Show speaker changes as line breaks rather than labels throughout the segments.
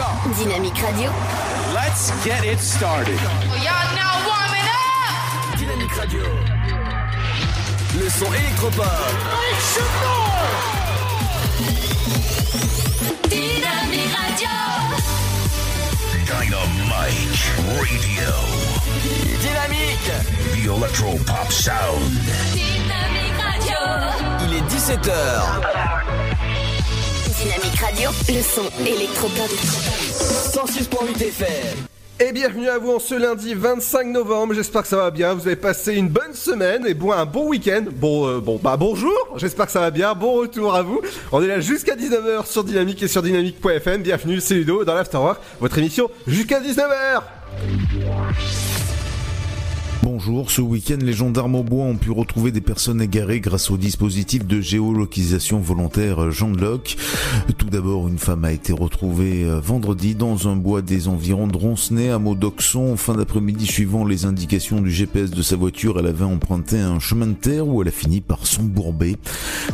Dynamique Radio.
Let's get it started.
Y'all now warming up.
Dynamique Radio. Le son électropop.
Dynamique Radio.
Dynamite Radio.
Dynamique.
The Electro Pop Sound.
Dynamique Radio.
Il est 17h.
Dynamique Radio. Le son électropop.
106.8 FM.
Et bienvenue à vous en ce lundi 25 novembre. J'espère que ça va bien. Vous avez passé une bonne semaine et bon un bon week-end. Bon euh, bon bah bonjour. J'espère que ça va bien. Bon retour à vous. On est là jusqu'à 19h sur Dynamique et sur dynamique.fm. Bienvenue, c'est Ludo dans l'Afterwork, votre émission jusqu'à 19h.
Bonjour, ce week-end les gendarmes au bois ont pu retrouver des personnes égarées grâce au dispositif de géolocalisation volontaire Jean de Loc. Tout d'abord, une femme a été retrouvée euh, vendredi dans un bois des environs de Roncenay à Maudoxon. Fin d'après-midi, suivant les indications du GPS de sa voiture, elle avait emprunté un chemin de terre où elle a fini par s'embourber.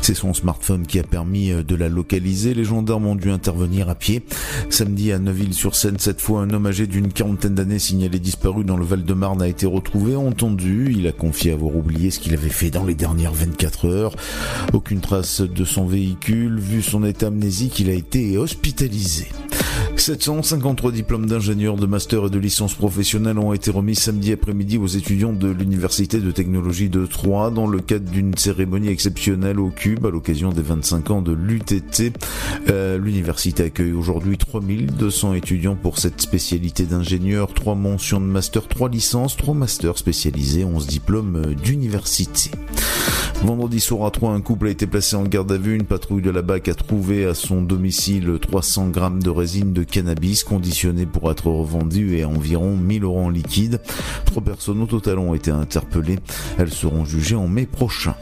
C'est son smartphone qui a permis euh, de la localiser. Les gendarmes ont dû intervenir à pied. Samedi à Neuville-sur-Seine, cette fois, un homme âgé d'une quarantaine d'années signalé disparu dans le Val-de-Marne a été retrouvé entendu. Il a confié avoir oublié ce qu'il avait fait dans les dernières 24 heures. Aucune trace de son véhicule. Vu son état amnésique, il a été hospitalisé. 753 diplômes d'ingénieurs, de master et de licence professionnelle ont été remis samedi après-midi aux étudiants de l'Université de technologie de Troyes dans le cadre d'une cérémonie exceptionnelle au Cube à l'occasion des 25 ans de l'UTT. Euh, L'université accueille aujourd'hui 3200 étudiants pour cette spécialité d'ingénieur, 3 mentions de master, 3 licences, 3 masters spécialisés, 11 diplômes d'université. Vendredi soir à Troyes, un couple a été placé en garde à vue. Une patrouille de la BAC a trouvé à son domicile 300 grammes de résine de cannabis conditionnée pour être revendue et environ 1000 euros en liquide. Trois personnes au total ont été interpellées. Elles seront jugées en mai prochain.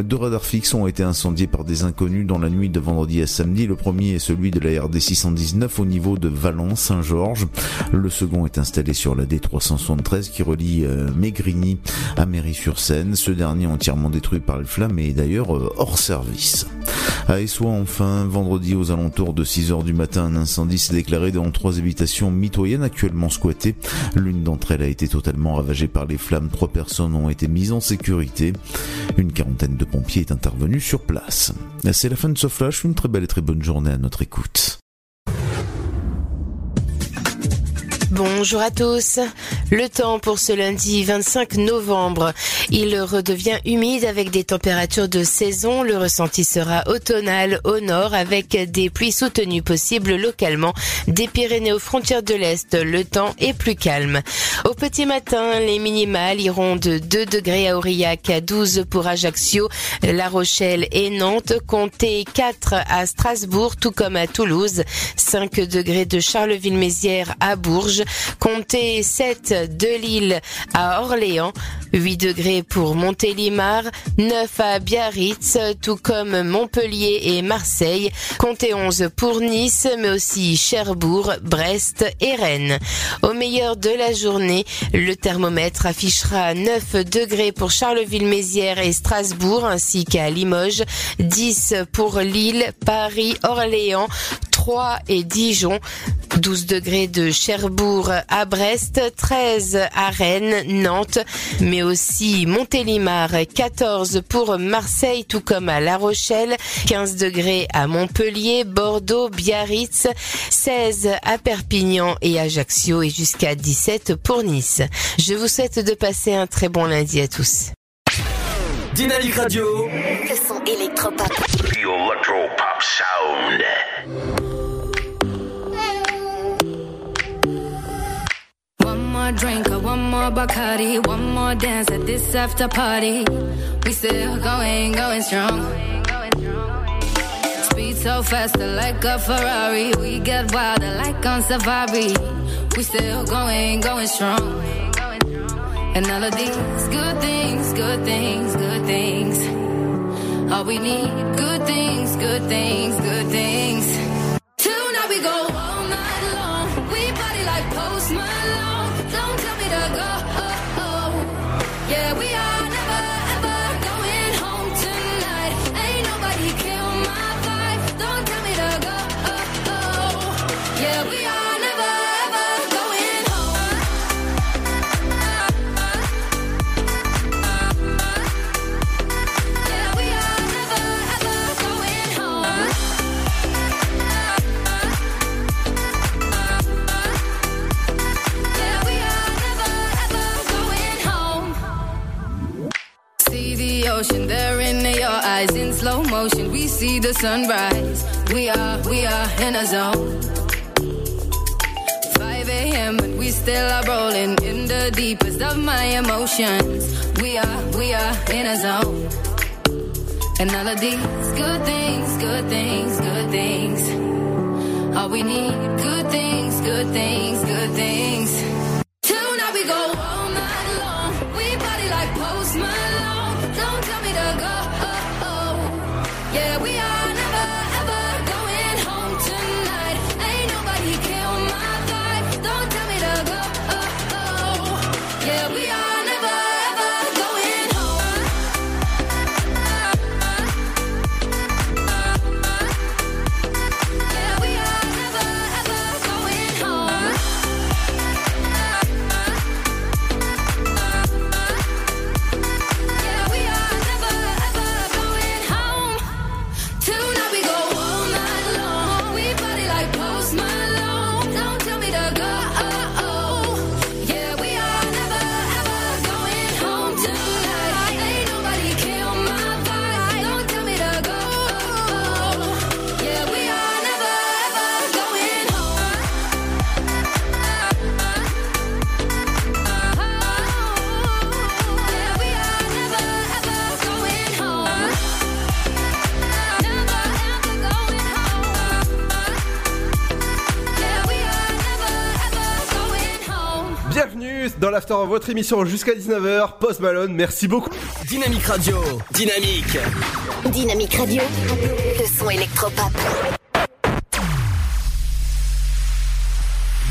Deux radars fixes ont été incendiés par des inconnus dans la nuit de vendredi à samedi. Le premier est celui de la RD 619 au niveau de Valence-Saint-Georges. Le second est installé sur la D373 qui relie euh, Mégrini à Méry-sur-Seine. Ce dernier entièrement détruit par les flammes est d'ailleurs euh, hors service. À Essois, enfin, vendredi aux alentours de 6 heures du matin, un incendie s'est déclaré dans trois habitations mitoyennes actuellement squattées. L'une d'entre elles a été totalement ravagée par les flammes. Trois personnes ont été mises en sécurité. Une quarantaine de pompiers est intervenue sur place. C'est la fin de ce flash. Une très belle et très bonne journée à notre écoute.
Bonjour à tous. Le temps pour ce lundi 25 novembre. Il redevient humide avec des températures de saison. Le ressenti sera automnal au nord avec des pluies soutenues possibles localement. Des Pyrénées aux frontières de l'Est, le temps est plus calme. Au petit matin, les minimales iront de 2 degrés à Aurillac à 12 pour Ajaccio, La Rochelle et Nantes. Comptez 4 à Strasbourg, tout comme à Toulouse. 5 degrés de Charleville-Mézières à Bourges. Comptez 7 de Lille à Orléans, 8 degrés pour Montélimar, 9 à Biarritz, tout comme Montpellier et Marseille. Comptez 11 pour Nice, mais aussi Cherbourg, Brest et Rennes. Au meilleur de la journée, le thermomètre affichera 9 degrés pour Charleville-Mézières et Strasbourg, ainsi qu'à Limoges, 10 pour Lille, Paris, Orléans, 3 et Dijon, 12 degrés de Cherbourg à Brest, 13 à Rennes, Nantes, mais aussi Montélimar, 14 pour Marseille, tout comme à La Rochelle, 15 degrés à Montpellier, Bordeaux, Biarritz, 16 à Perpignan et Ajaccio et jusqu'à 17 pour Nice. Je vous souhaite de passer un très bon lundi à tous.
Dynamique Radio.
Le son électropop.
The Electro Pop Sound.
More drink or one more Bacardi, one more dance at this after party. We still going, going strong. Speed so fast, like a Ferrari. We get wilder like on safari. We still going, going strong. And all of these good things, good things, good things. All we need, good things, good things, good things. Tonight we go all night emotion. They're in your eyes in slow motion. We see the sunrise. We are, we are in a zone. 5 a.m. and we still are rolling in the deepest of my emotions. We are, we are in a zone. And all of these good things, good things, good things. All we need, good things, good things, good things.
Dans l'After, votre émission jusqu'à 19h. Post Malone, merci beaucoup.
Dynamique Radio. Dynamique.
Dynamique Radio, le son électropop.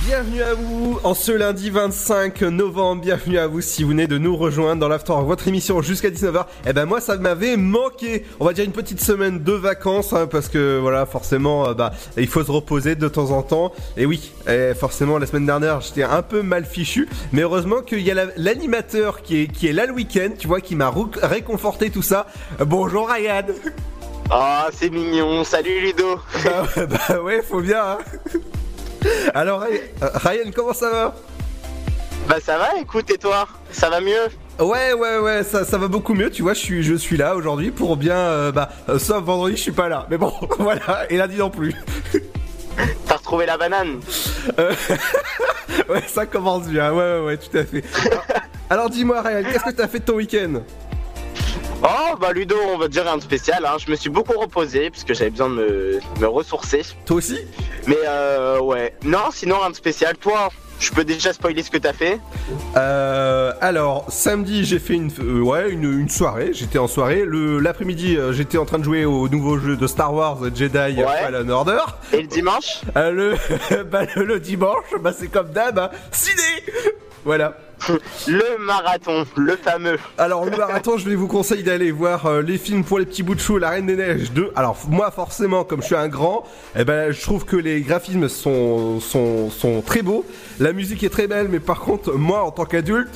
Bienvenue à vous en ce lundi 25 novembre. Bienvenue à vous si vous venez de nous rejoindre dans l'After, votre émission jusqu'à 19h. Eh ben moi ça m'avait manqué. On va dire une petite semaine de vacances hein, parce que voilà forcément euh, bah il faut se reposer de temps en temps. Et oui, eh, forcément la semaine dernière j'étais un peu mal fichu, mais heureusement qu'il y a la- l'animateur qui est qui est là le week-end, tu vois, qui m'a réconforté tout ça. Bonjour Ryan.
Ah, c'est mignon. Salut Ludo.
bah, ouais, bah ouais, faut bien. hein. Alors euh, Ryan, comment ça va
Bah ça va, écoute, et toi? Ça va mieux?
Ouais, ouais, ouais, ça, ça va beaucoup mieux, tu vois, je suis, je suis là aujourd'hui pour bien, euh, bah, euh, sauf vendredi, je suis pas là, mais bon, voilà, et lundi non plus.
T'as retrouvé la banane?
Euh, ouais, ça commence bien, ouais, ouais, ouais, tout à fait. Alors, alors dis-moi, Ryan, qu'est-ce que t'as fait de ton week-end?
Oh, bah Ludo, on va dire rien de spécial. Hein. Je me suis beaucoup reposé parce que j'avais besoin de me, me ressourcer.
Toi aussi?
Mais euh, ouais. Non, sinon rien de spécial. Toi, je peux déjà spoiler ce que t'as fait?
Euh, alors, samedi, j'ai fait une, euh, ouais, une, une soirée. J'étais en soirée. Le l'après-midi, euh, j'étais en train de jouer au nouveau jeu de Star Wars Jedi
Ouais.
Fallen Order.
Et le dimanche?
Euh, le, bah, le, le dimanche, bah, c'est comme d'hab, hein, ciné. Voilà.
Le marathon, le fameux.
Alors le marathon, je vais vous conseiller d'aller voir euh, les films pour les petits bouts de chou, La Reine des Neiges 2. Alors moi forcément, comme je suis un grand, eh ben je trouve que les graphismes sont très beaux, la musique est très belle, mais par contre moi en tant qu'adulte,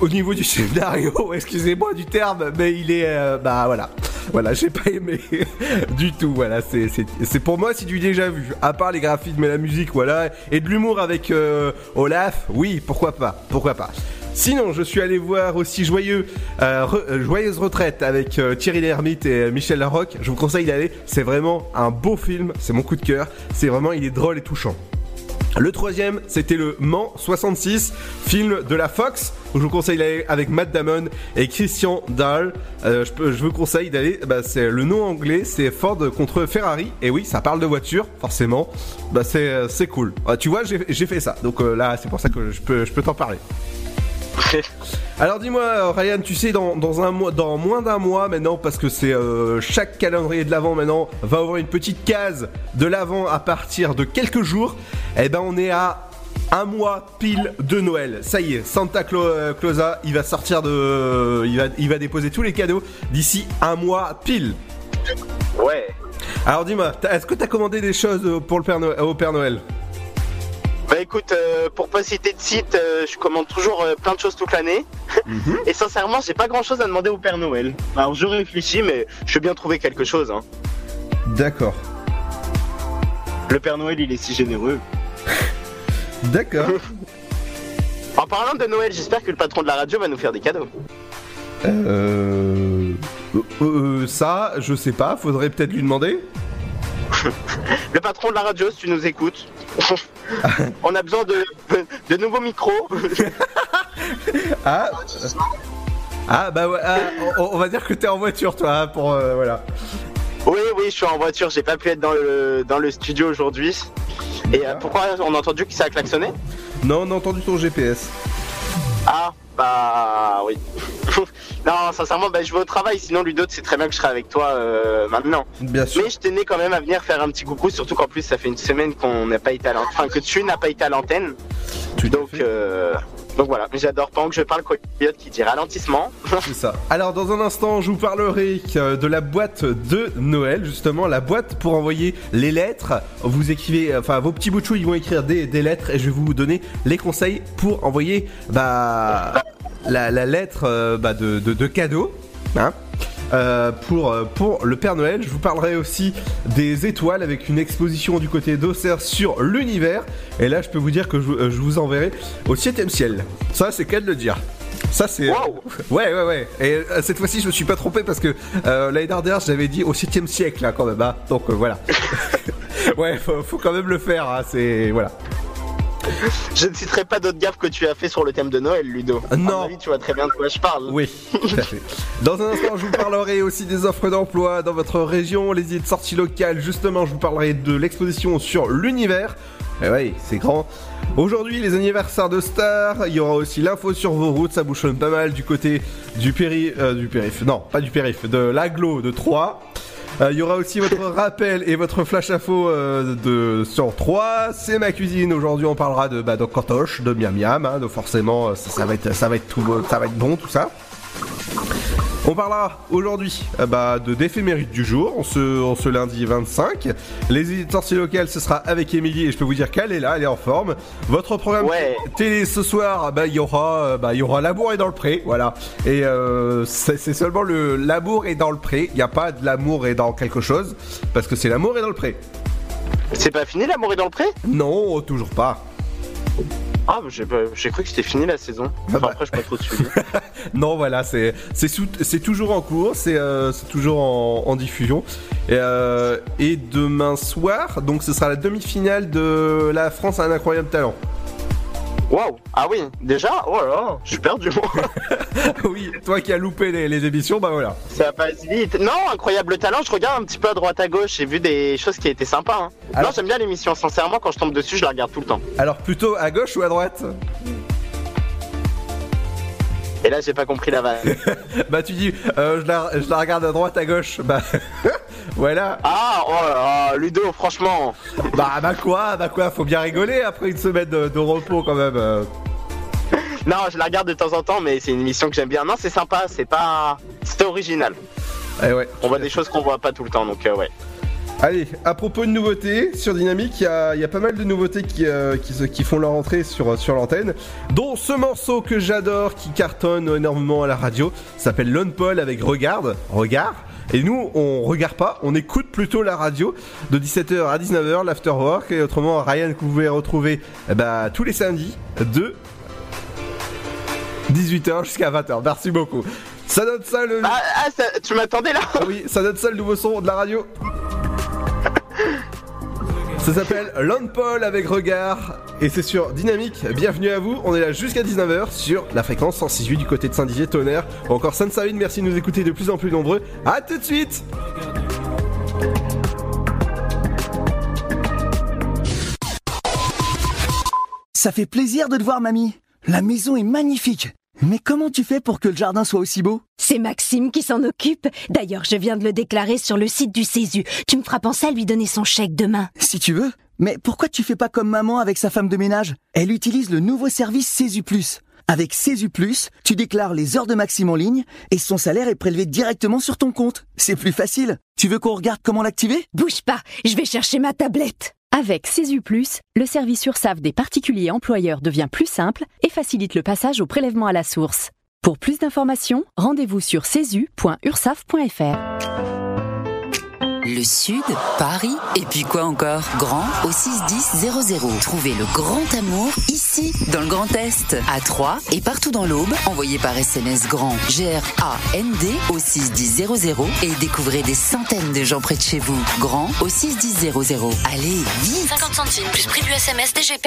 au niveau du scénario, excusez-moi du terme, mais il est euh, bah voilà. Voilà, j'ai pas aimé du tout. Voilà, c'est pour moi c'est du déjà vu. À part les graphismes et la musique, voilà, et de l'humour avec euh, Olaf, oui, pourquoi pas, pourquoi pas. Sinon, je suis allé voir aussi euh, euh, Joyeuse Retraite avec euh, Thierry Lhermitte et Michel Larocque. Je vous conseille d'aller. C'est vraiment un beau film. C'est mon coup de cœur. C'est vraiment, il est drôle et touchant. Le troisième, c'était le Mans 66, film de la Fox. où Je vous conseille d'aller avec Matt Damon et Christian Dahl. Je, vous conseille d'aller. Bah, c'est le nom anglais, c'est Ford contre Ferrari. Et oui, ça parle de voiture, forcément. Bah, c'est cool. Ah, tu vois, j'ai fait ça. Donc là, c'est pour ça que je peux je peux t'en parler. Alors dis-moi, Ryan, tu sais, dans, dans un mois, dans moins d'un mois maintenant, parce que c'est euh, chaque calendrier de l'avant maintenant va avoir une petite case de l'avant à partir de quelques jours. Eh ben, on est à un mois pile de Noël. Ça y est, Santa Cla- euh, Clausa, il va sortir de, il va, il va déposer tous les cadeaux d'ici un mois pile.
Ouais.
Alors dis-moi, est-ce que t'as commandé des choses pour le Père Noël, au Père Noël?
Bah écoute, euh, pour pas citer de site, euh, je commande toujours euh, plein de choses toute l'année. Et sincèrement, j'ai pas grand chose à demander au Père Noël. Alors je réfléchis, mais je vais bien trouver quelque chose. Hein.
D'accord.
Le Père Noël, il est si généreux.
D'accord.
En parlant de Noël, j'espère que le patron de la radio va nous faire des cadeaux.
Euh... Euh, euh, ça, je sais pas, faudrait peut-être lui demander.
Le patron de la radio, si tu nous écoutes, on a besoin de, de nouveaux micros.
Ah, ah bah ouais, ah, on, on va dire que t'es en voiture toi, hein, pour euh, voilà.
Oui, oui, je suis en voiture, j'ai pas pu être dans le, dans le studio aujourd'hui. Et euh, pourquoi on a entendu que ça a klaxonné?
Non, on a entendu ton GPS.
Ah, bah oui. non, sincèrement, bah, je vais au travail, sinon Ludo, sais très bien que je serai avec toi euh, maintenant.
Bien sûr.
Mais je tenais quand même à venir faire un petit coucou, surtout qu'en plus ça fait une semaine qu'on n'a pas été à l'antenne, enfin que tu n'as pas été à l'antenne. Donc, euh, donc voilà, j'adore pendant que je parle coyote qui dit ralentissement.
C'est ça. Alors dans un instant, je vous parlerai euh, de la boîte de Noël, justement la boîte pour envoyer les lettres. Vous écrivez, enfin vos petits bouts de chou, ils vont écrire des, des lettres et je vais vous donner les conseils pour envoyer bah la, la lettre euh, bah, de, de, de cadeau. Hein euh, pour, euh, pour le Père Noël, je vous parlerai aussi des étoiles avec une exposition du côté d'Auxerre sur l'univers. Et là, je peux vous dire que je, je vous enverrai au 7 ciel. Ça, c'est qu'à de le dire. Ça c'est
Wow.
ouais ouais ouais et euh, cette fois-ci je me suis pas trompé parce que euh, l'année dernière j'avais dit au 7 siècle là quand même hein. donc voilà ouais faut, faut quand même le faire hein. c'est voilà
je ne citerai pas d'autres gaffes que tu as fait sur le thème de Noël, Ludo.
Non.
avis, tu vois très bien de quoi je parle.
Oui, tout à fait. Dans un instant, je vous parlerai aussi des offres d'emploi dans votre région, les idées de sortie locales. Justement, je vous parlerai de l'exposition sur l'univers. Et oui, c'est grand. Aujourd'hui, les anniversaires de stars. Il y aura aussi l'info sur vos routes. Ça bouchonne pas mal du côté du péri, euh, du périph. Non, pas du périph, de l'aglo de 3. Il y aura aussi votre rappel et votre flash info euh, de sur 3. C'est ma cuisine. Aujourd'hui, on parlera de bah, de de miam miam. Hein, forcément, euh, ça, ça va être ça va être tout, ça va être bon tout ça. On parlera aujourd'hui euh, bah, de d'éphémérides du jour, se lundi 25. Les sorties locales, ce sera avec Émilie et je peux vous dire qu'elle est là, elle est en forme. Votre programme
Ouais.
télé ce soir, bah, il y aura, euh, bah, il y aura l'amour est dans le pré, voilà. Et euh, c'est c'est seulement le l'amour est dans le pré. Il n'y a pas de l'amour est dans quelque chose parce que c'est l'amour est dans le pré.
C'est pas fini l'amour est dans le pré?
Non, toujours pas.
Ah, j'ai cru que c'était fini la saison. Enfin,
bah.
après, je pas trop suivi.
Non, voilà, c'est toujours en cours, c'est euh, toujours en, en diffusion. Et, euh, et demain soir, donc ce sera la demi-finale de la France a un incroyable talent.
Waouh Ah oui, déjà Oh là là, je suis perdu moi.
oui, toi qui as loupé les, les émissions, bah voilà.
Ça passe vite. Non, incroyable talent, je regarde un petit peu à droite à gauche, j'ai vu des choses qui étaient sympas. Hein.
Alors-
Non, j'aime bien l'émission, sincèrement, quand je tombe dessus, je la regarde tout le temps.
Alors plutôt à gauche ou à droite?
Et là, j'ai pas compris la vanne.
Bah tu dis, euh, je, la, je la regarde à droite, à gauche. Bah voilà.
Ah, oh Ludo, franchement.
Bah bah quoi, bah quoi, faut bien rigoler après une semaine de, de repos quand même.
Non, je la regarde de temps en temps, mais c'est une émission que j'aime bien. Non, c'est sympa, c'est pas. C'était original.
Eh ouais.
On voit des choses qu'on voit pas tout le temps, donc euh, ouais.
Allez, à propos de nouveautés, sur Dynamique, il y a, il y a pas mal de nouveautés qui, euh, qui, se- qui font leur entrée sur, sur l'antenne, dont ce morceau que j'adore, qui cartonne énormément à la radio, s'appelle Lone Paul avec Regarde, Regard. Et nous, on regarde pas, on écoute plutôt la radio de 17h à 19h, l'afterwork, et autrement, Ryan que vous pouvez retrouver eh ben, tous les samedis de 18h jusqu'à 20h. Merci beaucoup. Ça donne ça le...
Ah, ah, ça- tu m'attendais là
Ah oui, ça donne ça le nouveau son de la radio. Ça s'appelle Lone Paul avec regard et c'est sur Dynamique. Bienvenue à vous. On est là jusqu'à 19h sur la fréquence 168 du côté de Saint-Dizier, Tonnerre encore Sainte-Savine. Merci de nous écouter de plus en plus nombreux. À tout de suite.
Ça fait plaisir de te voir, mamie. La maison est magnifique. Mais comment tu fais pour que le jardin soit aussi beau?
C'est Maxime qui s'en occupe. D'ailleurs, je viens de le déclarer sur le site du Césu. Tu me feras penser à lui donner son chèque demain.
Si tu veux. Mais pourquoi tu fais pas comme maman avec sa femme de ménage? Elle utilise le nouveau service Césu Plus. Avec Césu Plus, tu déclares les heures de Maxime en ligne et son salaire est prélevé directement sur ton compte. C'est plus facile. Tu veux qu'on regarde comment l'activer?
Bouge pas, je vais chercher ma tablette.
Avec Plus, le service URSAF des particuliers employeurs devient plus simple et facilite le passage au prélèvement à la source. Pour plus d'informations, rendez-vous sur cesu.ursaf.fr.
Le Sud, Paris, et puis quoi encore? Grand au 61000. Trouvez le grand amour ici, dans le Grand Est, à Troyes et partout dans l'Aube. Envoyez par SMS grand G-R-A-N-D au 61000 et découvrez des centaines de gens près de chez vous. Grand au 61000. Allez, vite
50 centimes plus prix du SMS DGP.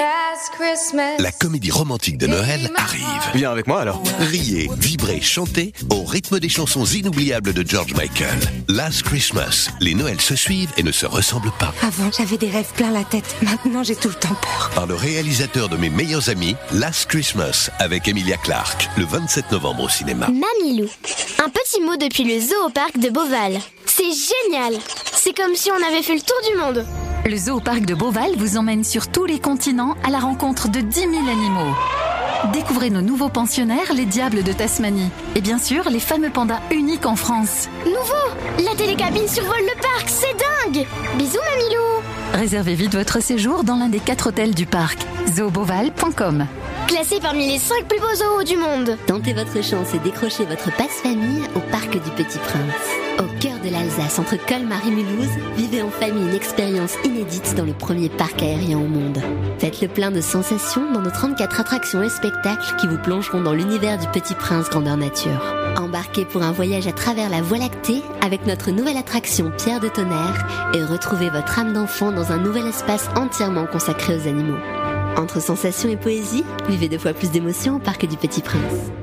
La comédie romantique de Noël arrive.
Viens avec moi alors.
Riez, vibrez, chantez au rythme des chansons inoubliables de George Michael. Last Christmas. Les Noëls se suivent et ne se ressemblent pas.
Avant, j'avais des rêves plein la tête. Maintenant, j'ai tout le temps peur.
Par le réalisateur de mes meilleurs amis, Last Christmas, avec Emilia Clarke, le 27 novembre au cinéma.
Mamilou. Un petit mot depuis le zoo au parc de Beauval. C'est génial. C'est comme si on avait fait le tour du monde.
Le zoo parc de Beauval vous emmène sur tous les continents à la rencontre de 10 000 animaux. Découvrez nos nouveaux pensionnaires, les diables de Tasmanie. Et bien sûr, les fameux pandas uniques en France.
Nouveau La télécabine survole le parc, c'est dingue Bisous Mamilou
Réservez vite votre séjour dans l'un des quatre hôtels du parc. zooboval.com
Classé parmi les 5 plus beaux zoos du monde.
Tentez votre chance et décrochez votre passe-famille au Parc du Petit Prince. Au cœur de l'Alsace, entre Colmar et Mulhouse, vivez en famille une expérience inédite dans le premier parc aérien au monde. Faites le plein de sensations dans nos 34 attractions et spectacles qui vous plongeront dans l'univers du Petit Prince grandeur nature. Embarquez pour un voyage à travers la Voie lactée avec notre nouvelle attraction Pierre de Tonnerre et retrouvez votre âme d'enfant dans un nouvel espace entièrement consacré aux animaux. Entre sensations et poésie, vivez deux fois plus d'émotions au Parc du Petit Prince.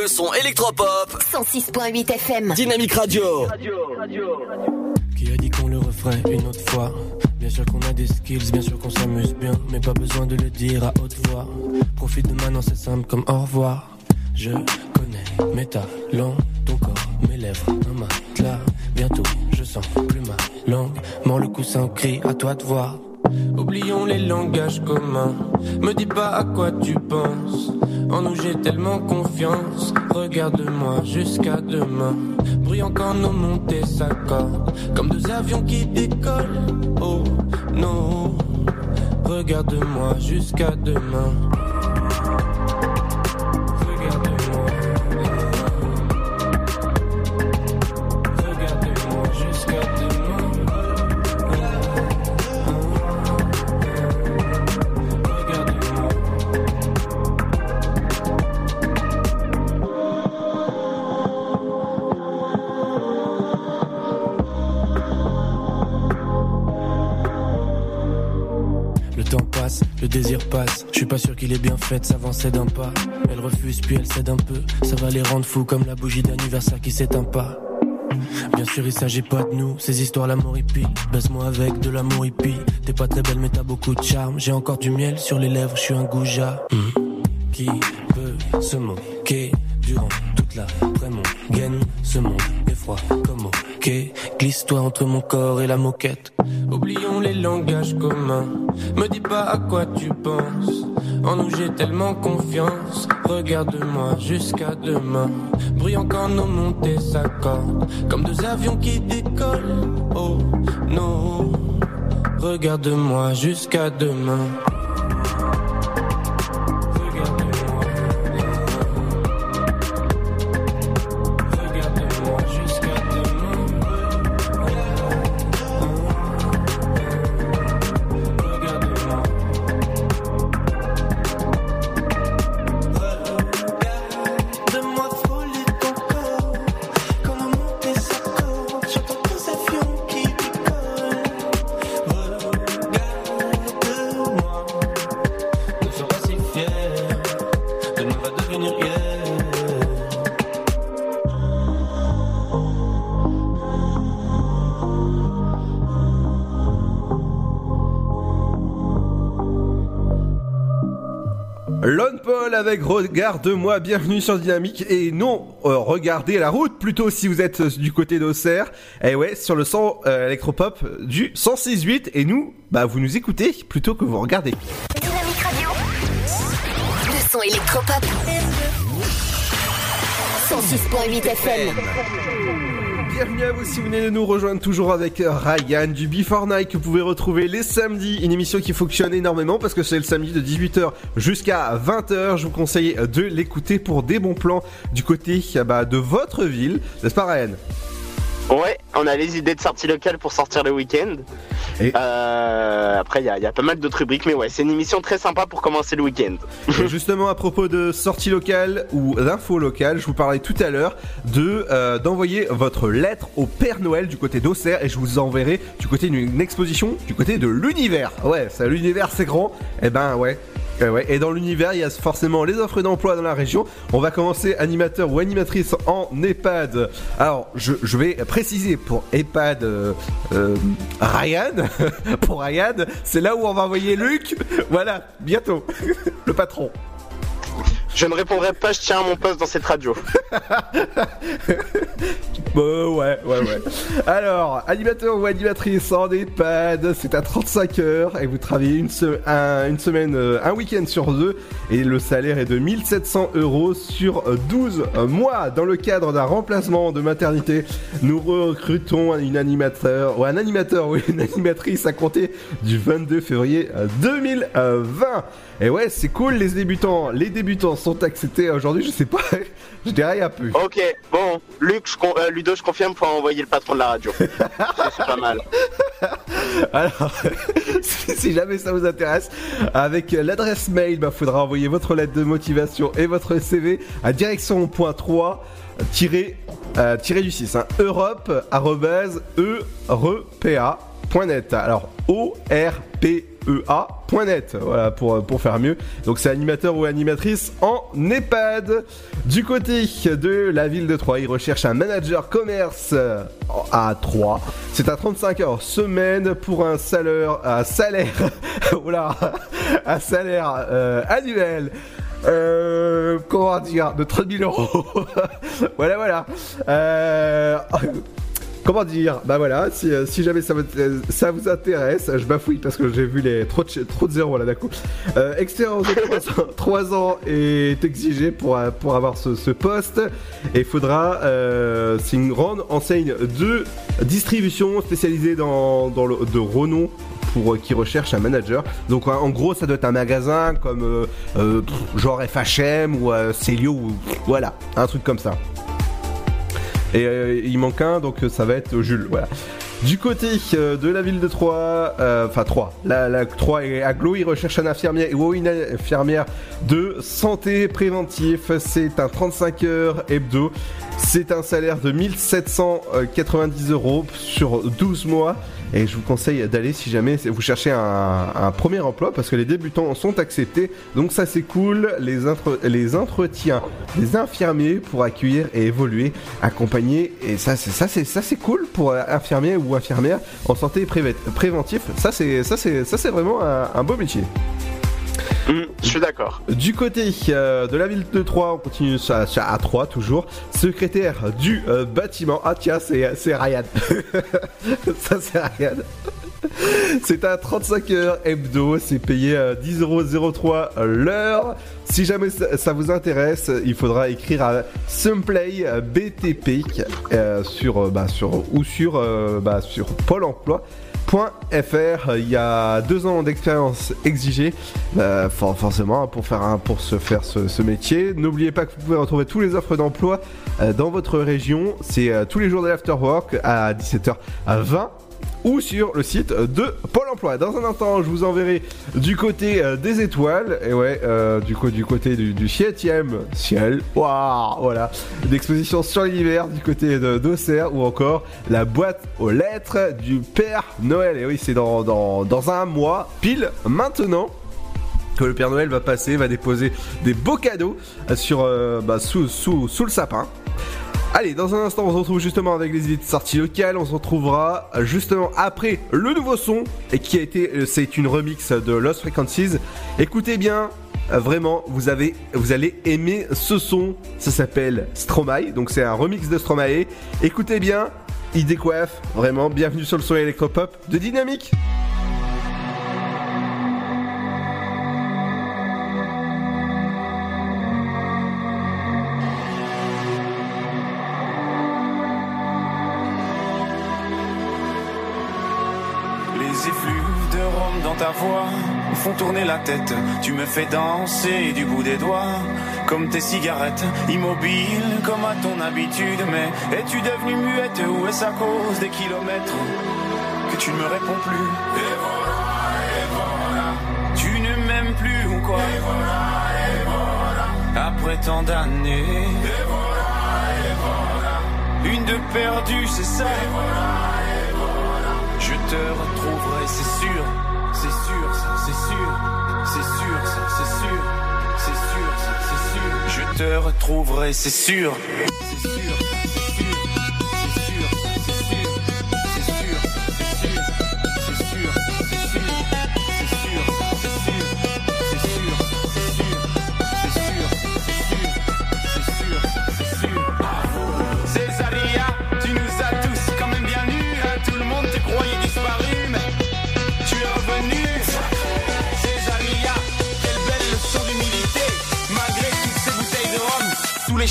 Le son électropop.
106.8 FM.
Dynamique Radio.
Qui a dit qu'on le referait une autre fois? Bien sûr qu'on a des skills, bien sûr qu'on s'amuse bien, mais pas besoin de le dire à haute voix. Profite de maintenant, c'est simple comme au revoir. Je connais mes talents, ton corps, mes lèvres, un matelas. Bientôt, je sens plus ma langue. Mort le coussin, crie à toi de voir. Oublions les langages communs. Me dis pas à quoi tu penses. En nous j'ai tellement confiance. Regarde-moi jusqu'à demain. Bruyant quand nos montées s'accordent. Comme deux avions qui décollent. Oh non. Regarde-moi jusqu'à demain. Pas sûr qu'il est bien fait s'avancer d'un pas. Elle refuse puis elle cède un peu. Ça va les rendre fous comme la bougie d'anniversaire qui s'éteint pas. Bien sûr, il s'agit pas de nous, ces histoires l'amour hippie. Baisse-moi avec de l'amour hippie. T'es pas très belle, mais t'as beaucoup de charme. J'ai encore du miel sur les lèvres, je suis un goujat. Qui peut se moquer durant toute la mon gaine Ce monde est froid comme ok. Glisse-toi entre mon corps et la moquette. Oublions les langages communs. Me dis pas à quoi tu penses. En nous j'ai tellement confiance. Regarde-moi jusqu'à demain. Brillant quand nos montées s'accordent. Comme deux avions qui décollent. Oh non. Regarde-moi jusqu'à demain. Regarde-moi jusqu'à demain.
Regarde-moi, bienvenue sur Dynamique et non, euh, regardez la route plutôt si vous êtes du côté d'Auxerre. Et ouais, sur le son euh, électropop du 106.8 et nous, bah vous nous écoutez plutôt que vous regardez.
Dynamique Radio. Le son électropop. 106.8 FM.
Bienvenue à vous si vous venez de nous rejoindre toujours avec Ryan du Before Night que vous pouvez retrouver les samedis, une émission qui fonctionne énormément parce que c'est le samedi de 18h jusqu'à 20h. Je vous conseille de l'écouter pour des bons plans du côté bah, de votre ville, n'est-ce pas Ryan?
Ouais, on a les idées de sortie locale pour sortir le week-end. Euh, après, il y, a- il y a pas mal d'autres rubriques, mais ouais, c'est une émission très sympa pour commencer le week-end.
Et justement à propos de sortie locale ou d'infos locales, je vous parlais tout à l'heure de euh, d'envoyer votre lettre au Père Noël du côté d'Auxerre et je vous enverrai du côté d'une exposition du côté de l'univers. Ouais, ça l'univers c'est grand. Et ben ouais. Eh. Et dans l'univers, il y a forcément les offres d'emploi dans la région. On va commencer animateur ou animatrice en EHPAD. Alors, je, je vais préciser pour EHPAD euh, euh, Ryan. pour Ryan, c'est là où on va envoyer Luc. Voilà, bientôt. Le patron.
Je ne répondrai pas, je tiens à mon poste dans cette radio.
Bah ouais, ouais, ouais. Alors, animateur ou animatrice en EHPAD, c'est à 35 heures et vous travaillez une, une semaine, euh, un week-end sur deux et le salaire est de 1700 euros sur euh, 12 mois. Dans le cadre d'un remplacement de maternité, nous recrutons une animateur ou un animateur ou une animatrice à compter du 22 février euh, 2020. Et ouais, c'est cool, les débutants, les débutants sont acceptés aujourd'hui, je sais pas, je dirais un peu.
Ok, bon, Luc, je con- euh, Ludo, je confirme pour envoyer le patron de la radio. C'est pas mal.
Alors, si jamais ça vous intéresse, avec l'adresse mail, bah, faudra envoyer votre lettre de motivation et votre CV à direction.3 tiré, euh, tiré du 6, hein, europe arrobase E. Alors, O-R-P-E-A.net, voilà, pour, faire mieux. Donc, c'est animateur ou animatrice en EHPAD. Du côté de la ville de Troyes, il recherche un manager commerce euh, à 3. C'est à 35 heures semaine pour un salaire, un salaire, un salaire euh, annuel. Euh, comment dire, de 30 000 euros. voilà, voilà. Euh, Comment dire Bah voilà, si, euh, si jamais ça, vous- euh, ça vous intéresse, je bafouille parce que j'ai vu les trop de, trop de zéros là d'un coup. Euh, expérience de 3 ans, 3 ans est exigée pour, pour avoir ce, ce poste et il faudra, euh, c'est une grande enseigne de distribution spécialisée dans, dans le, de renom pour euh, qui recherche un manager. Donc en en gros, ça doit être un magasin comme euh, genre FHM ou Célio ou voilà, un truc comme ça. Et euh, il manque un, donc euh, ça va être Jules. Voilà. Du côté euh, de la ville de Troyes, euh, enfin Troyes, la, la Troyes et Aglo, il recherche un infirmier ou une infirmière de santé préventif. C'est un 35 heures hebdo. C'est un salaire de 1790 euros sur 12 mois. Et je vous conseille d'aller si jamais vous cherchez un, premier emploi parce que les débutants sont acceptés. Donc ça c'est cool. Les, entre- les entretiens des infirmiers pour accueillir et évoluer, accompagner. Et ça c'est ça c'est ça c'est cool pour infirmier ou infirmière en santé préventif. Ça c'est ça c'est ça c'est vraiment un beau métier.
Je suis d'accord.
Du côté euh, de la ville de Troyes, on continue ça à Troyes toujours. Secrétaire du euh, bâtiment. Ah tiens, c'est Ryan. ça c'est Ryan. C'est à 35 heures hebdo, c'est payé à 10,03€ l'heure. Si jamais ça, vous intéresse, il faudra écrire à Simplay BTP euh, sur, euh, bah, sur ou sur, euh, bah, sur Pôle Emploi. .fr, il y a deux ans d'expérience exigée, for- forcément pour faire pour se faire ce, ce métier. N'oubliez pas que vous pouvez retrouver toutes les offres d'emploi euh, dans votre région. C'est euh, tous les jours de l'afterwork à 17h20 ou sur le site de Pôle Emploi. Dans un instant, je vous enverrai du côté euh, des étoiles, et ouais, euh, du, co- du côté du, du septième ciel, waouh, voilà, l'exposition sur l'univers du côté d'Auxerre, ou encore la boîte aux lettres du Père Noël. Et oui, c'est dans, un mois, pile maintenant que le Père Noël va passer, va déposer des beaux cadeaux euh, sur, bah, sous le sapin. Allez, dans un instant, on se retrouve justement avec les idées de sortie locale. On se retrouvera justement après le nouveau son et qui a été, euh, c'est une remix de Lost Frequencies. Écoutez bien, Euh, Vraiment, vous avez, vous allez aimer ce son. Ça s'appelle Stromae, donc c'est un remix de Stromae. Écoutez bien, il. Vraiment, bienvenue sur le son électropop de Dynamique.
Ta voix font tourner la tête. Tu me fais danser du bout des doigts, comme tes cigarettes, immobile comme à ton habitude. Mais es-tu devenue muette ou est-ce à cause des kilomètres que tu ne me réponds plus? Et voilà, et voilà. Tu ne m'aimes plus ou quoi? Après tant d'années. Une de perdue, c'est ça. Je te retrouverai, c'est sûr. C'est sûr, c'est sûr. C'est sûr, c'est sûr. C'est sûr, ça, c'est sûr. Je te retrouverai, c'est sûr. C'est sûr,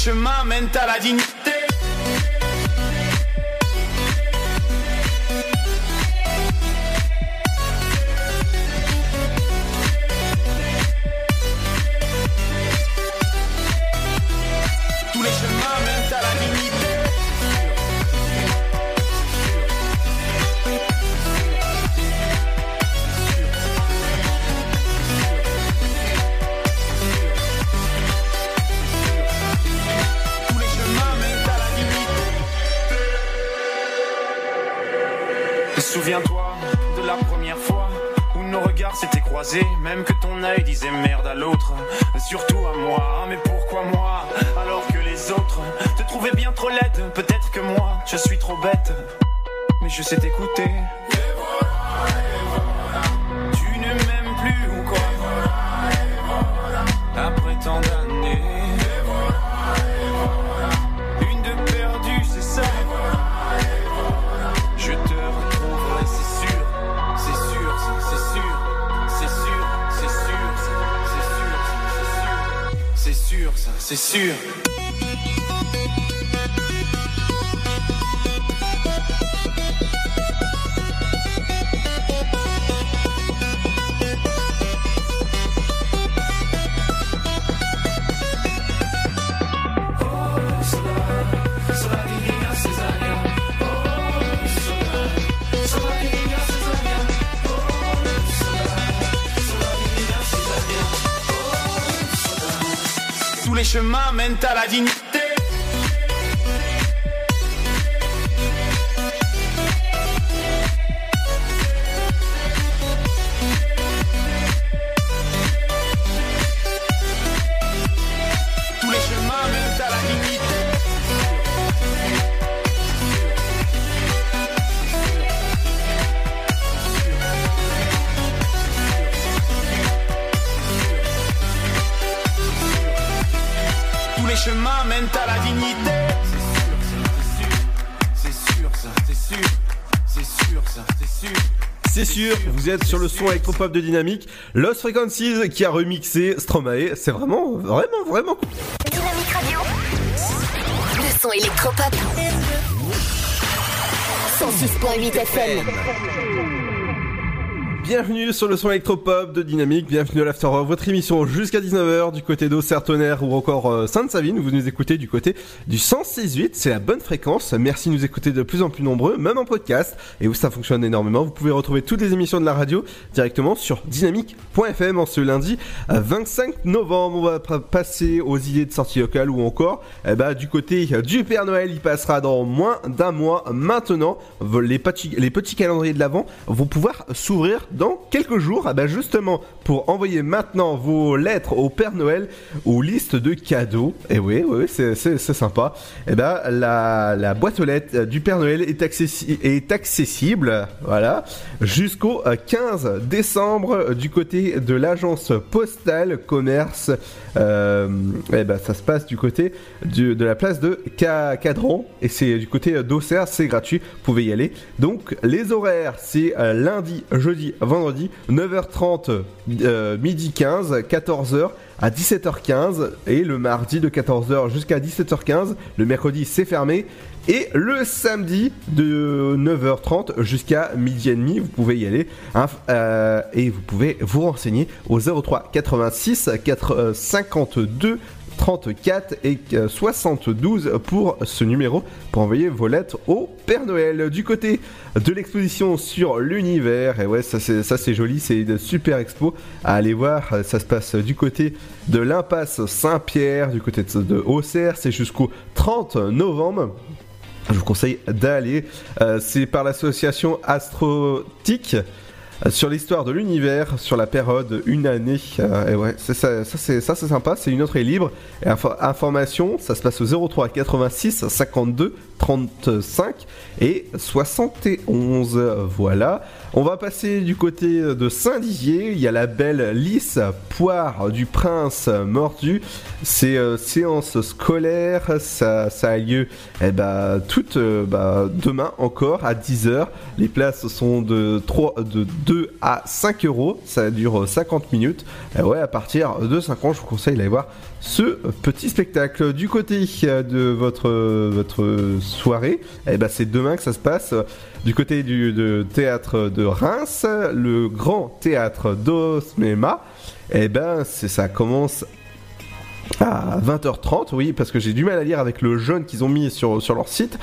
chemin mène à la dignité.
Vous êtes sur le son électropop de Dynamique. Lost Frequencies qui a remixé Stromae. C'est vraiment, vraiment, vraiment cool.
Radio. Le son électropop. 106.8 FM.
Bienvenue sur le son électropop de Dynamique, bienvenue à l'After votre émission jusqu'à 19h du côté d'Auxerre-Tonnerre ou encore euh, Sainte-Savine, vous nous écoutez du côté du 106.8, c'est la bonne fréquence, merci de nous écouter de plus en plus nombreux, même en podcast, et où ça fonctionne énormément, vous pouvez retrouver toutes les émissions de la radio directement sur dynamique.fm en ce lundi euh, 25 novembre, on va pa- passer aux idées de sortie locale ou encore eh ben, du côté du Père Noël, il passera dans moins d'un mois maintenant, les petits, les petits calendriers de l'Avent vont pouvoir s'ouvrir dans quelques jours. Ah bah justement, pour envoyer maintenant vos lettres au Père Noël ou liste de cadeaux, et oui, oui, c'est, c'est, sympa, et ben la, la boîte aux lettres du Père Noël est, accessi- est accessible, voilà, jusqu'au euh, 15 décembre du côté de l'agence postale commerce. Euh, et ben ça se passe du côté de la place de Ca- Cadran et c'est du côté d'Auxerre, c'est gratuit, vous pouvez y aller. Donc les horaires, c'est euh, lundi, jeudi, vendredi, 9h30, euh, midi 15, 14h à 17h15 et le mardi de 14h jusqu'à 17h15. Le mercredi, c'est fermé. Et le samedi de 9h30 jusqu'à midi et demi, vous pouvez y aller hein, euh, et vous pouvez vous renseigner au 03 86 4, euh, 52 34 et euh, 72 pour ce numéro pour envoyer vos lettres au Père Noël. Du côté de l'exposition sur l'univers, et ouais, ça c'est joli, c'est une super expo à aller voir. Ça se passe du côté de l'impasse Saint-Pierre, du côté de Auxerre, c'est jusqu'au 30 novembre. Je vous conseille d'aller. Euh, c'est par l'association Astrotique euh, sur l'histoire de l'univers sur la période une année. Euh, et ouais, ça, ça c'est ça c'est sympa. C'est une autre est libre. Et info- information, ça se passe au 03 86 52 35 et 71. Voilà. On va passer du côté de Saint-Dizier. Il y a la belle lisse poire du prince mordu. C'est euh, séance scolaire. Ça, a lieu eh ben, euh, bah, demain encore à 10h. Les places sont de, 3, de 2 à 5 euros. Ça dure 50 minutes. Et ouais, à partir de 5 ans, je vous conseille d'aller voir ce petit spectacle. Du côté de votre, votre soirée, eh ben, c'est demain que ça se passe. Du côté du théâtre de Reims, le grand théâtre d'Osmema, eh ben, ça commence à 20h30, oui, parce que j'ai du mal à lire avec le jaune qu'ils ont mis sur, sur leur site.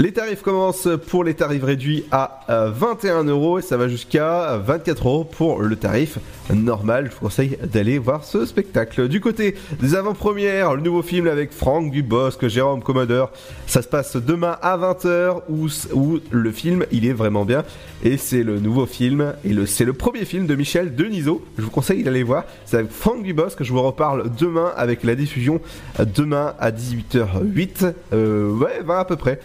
Les tarifs commencent pour les tarifs réduits à euh, 21 euros et ça va jusqu'à 24 euros pour le tarif normal. Je vous conseille d'aller voir ce spectacle. Du côté des avant-premières, le nouveau film avec Franck Dubosc, Jérôme Commodore, ça se passe demain à 20h où, le film il est vraiment bien et c'est le nouveau film et c'est le premier film de Michel Denisot. Je vous conseille d'aller voir. C'est avec Franck Dubosc je vous reparle demain avec la diffusion euh, demain à 18h08. Euh, ouais, 20 à peu près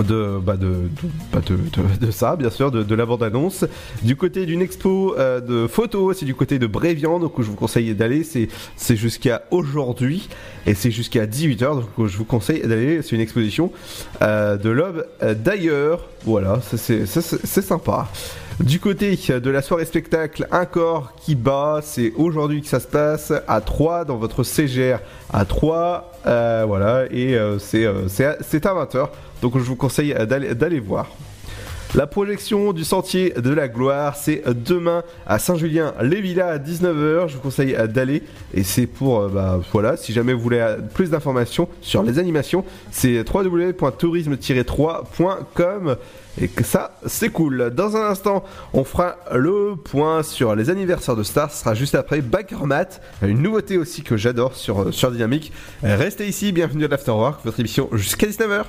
de, bah de, de, de, ça, bien sûr, de, la bande-annonce. Du côté d'une expo euh, de photos, c'est du côté de Bréviand, donc où je vous conseille d'aller, c'est, jusqu'à aujourd'hui, et c'est jusqu'à 18h, donc je vous conseille d'aller, c'est une exposition euh, de l'aube euh, d'ailleurs. Voilà, c'est, sympa. Du côté de la soirée spectacle, un corps qui bat, c'est aujourd'hui que ça se passe à 3 dans votre CGR à 3, euh, voilà, et euh, c'est, euh, c'est, à- c'est à 20h, donc je vous conseille d'aller voir. La projection du Sentier de la Gloire, c'est demain à Saint-Julien-les-Villas à 19h. Je vous conseille d'aller. Et c'est pour, euh, bah, voilà, si jamais vous voulez euh, plus d'informations sur les animations, c'est www.tourisme-3.com. Et que ça, c'est cool. Dans un instant, on fera le point sur les anniversaires de stars. Ce sera juste après Bakermat, une nouveauté aussi que j'adore sur, sur Dynamique. Restez ici, bienvenue à l'Afterwork, votre émission jusqu'à 19h.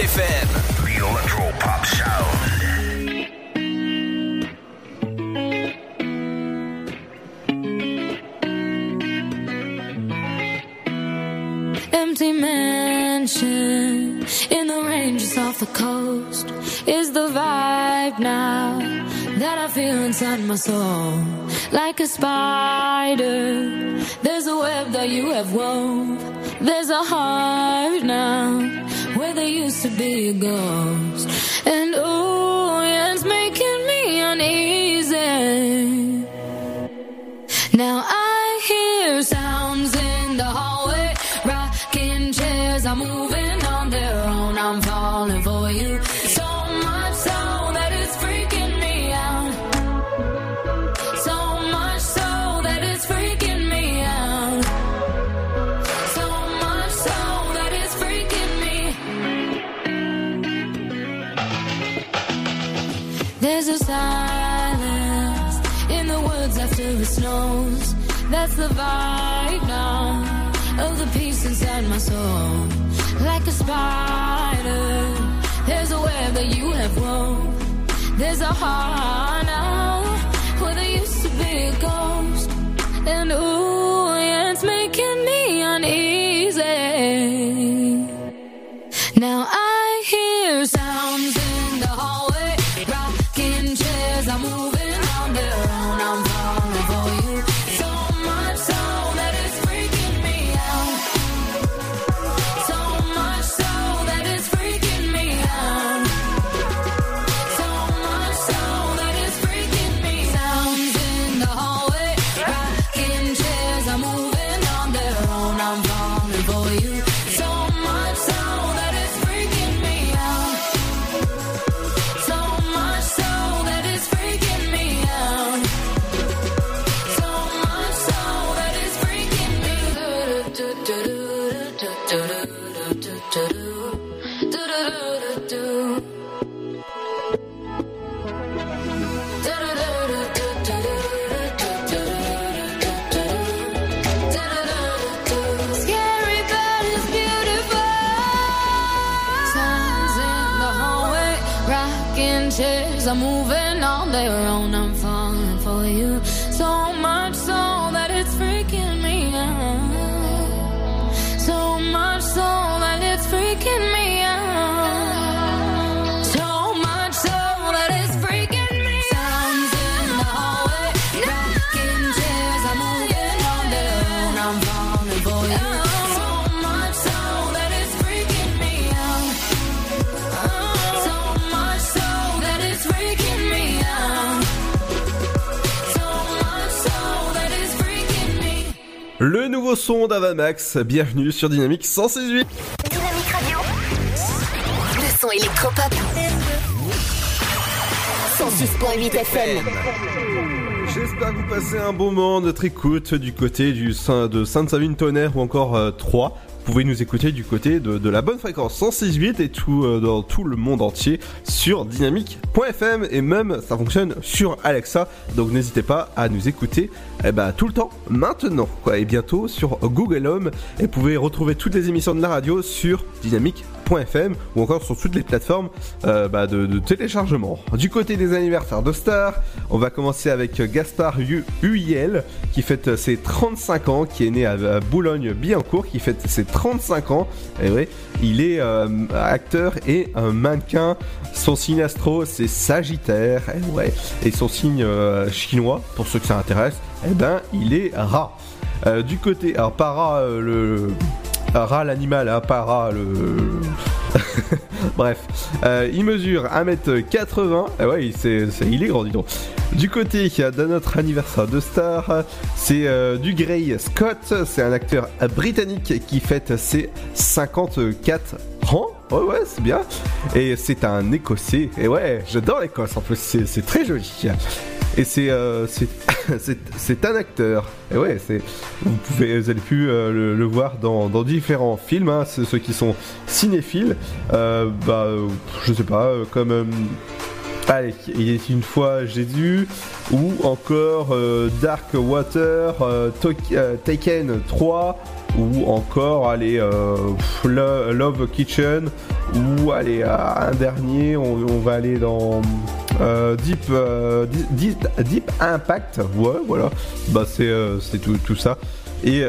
FM.
The Electropop Sound.
Empty mansion in the ranges off the coast is the vibe now that I feel inside my soul. Like a spider, there's a web that you have wove. There's a heart now where there used to be a ghost. And oh, yeah, it's making me uneasy. Now I That's the vibe now of the peace inside my soul. Like a spider, there's a web that you have wove. There's a heart now your own
Le nouveau son d'Avamax, bienvenue sur Dynamique 168.
Dynamique Radio. Le son électropop. 106.8 FM.
J'espère que vous passez un bon moment de notre écoute du côté du Saint- de Sainte-Savine-Tonnerre ou encore euh, 3. Vous pouvez nous écouter du côté de, la bonne fréquence 106.8 et tout euh, dans tout le monde entier sur dynamique.fm et même ça fonctionne sur Alexa. Donc n'hésitez pas à nous écouter eh ben, tout le temps maintenant et bientôt sur Google Home. Et vous pouvez retrouver toutes les émissions de la radio sur dynamique.fm ou encore sur toutes les plateformes euh, bah, de, téléchargement. Du côté des anniversaires de stars, on va commencer avec Gaspard Hu- Huiel qui fête ses 35 ans, qui est né à, Boulogne-Billancourt, qui fête ses 35 ans. Et ouais, il est euh, acteur et un mannequin. Son signe astro, c'est Sagittaire. Et ouais, et son signe euh, chinois, pour ceux que ça intéresse, eh ben, il est rat. Euh, du côté, alors para euh, le rat l'animal, hein, para le Bref, euh, il mesure 1m80. Ah ouais, il, est grand, dis donc. Du côté de notre anniversaire de star, c'est euh, du Gray Scott. C'est un acteur britannique qui fête ses 54 ans. Ouais, ouais, c'est bien. Et c'est un écossais. Et ouais, j'adore l'Écosse en plus, c'est c'est très joli. Et c'est euh, c'est- c'est un acteur. Et ouais, c'est vous pouvez vous avez pu euh, le, voir dans, différents films. Hein, ceux qui sont cinéphiles, euh, bah je sais pas, euh, comme euh, Allez, il est une fois Jésus, ou encore Dark Water, Taken 3, ou encore allez euh, Love Kitchen ou allez un dernier on, va aller dans euh, Deep, euh, Deep Deep Impact ouais voilà bah c'est c'est tout, ça et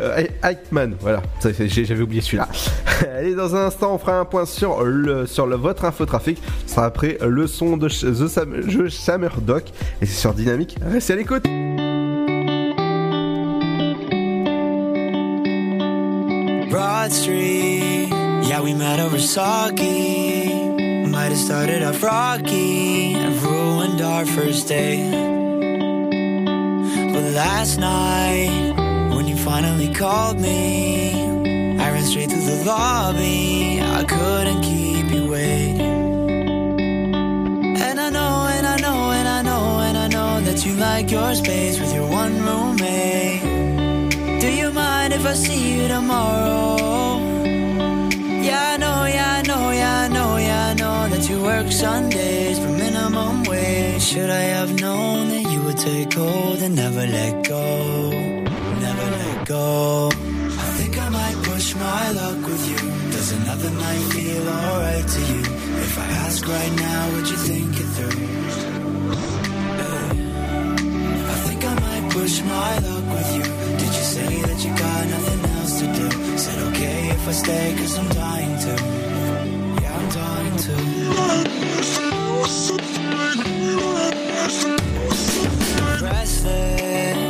Eichmann, voilà, j'avais oublié celui-là. Allez, dans un instant, on fera un point sur le sur votre infotrafic. Ce sera après le son de The Sam, Doc et c'est sur Dynamique. Restez à l'écoute.
Broad Street, yeah, we met over sake. Might have started off rocky and ruined our first date. But last night, when you finally called me, I ran straight through the lobby. I couldn't keep you waiting. And I know, and I know, and I know, and I know that you like your space with your one roommate. Do you mind if I see you tomorrow? Yeah, I know, yeah, I know, yeah, I know, yeah, I know that you work Sundays for minimum wage. Should I have known that you would take hold and never let go? Never let go. I think I might push my luck with you. Does another night feel alright to you? If I ask right now, would you think it through? I think I might push my luck with you. You got nothing else to do? Said okay if I stay, cause I'm dying to. Yeah, I'm dying to. Restless,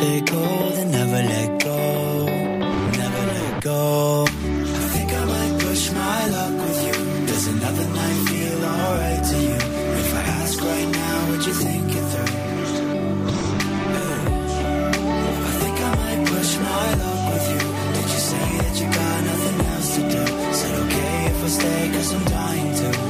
take hold and never let go? Never let go. I think I might push my luck with you. Does another night feel alright to you? If I ask right now, would you think it through? I think I might push my luck with you. Did you say that you got nothing else to do? Said okay if I stay, cause I'm dying to.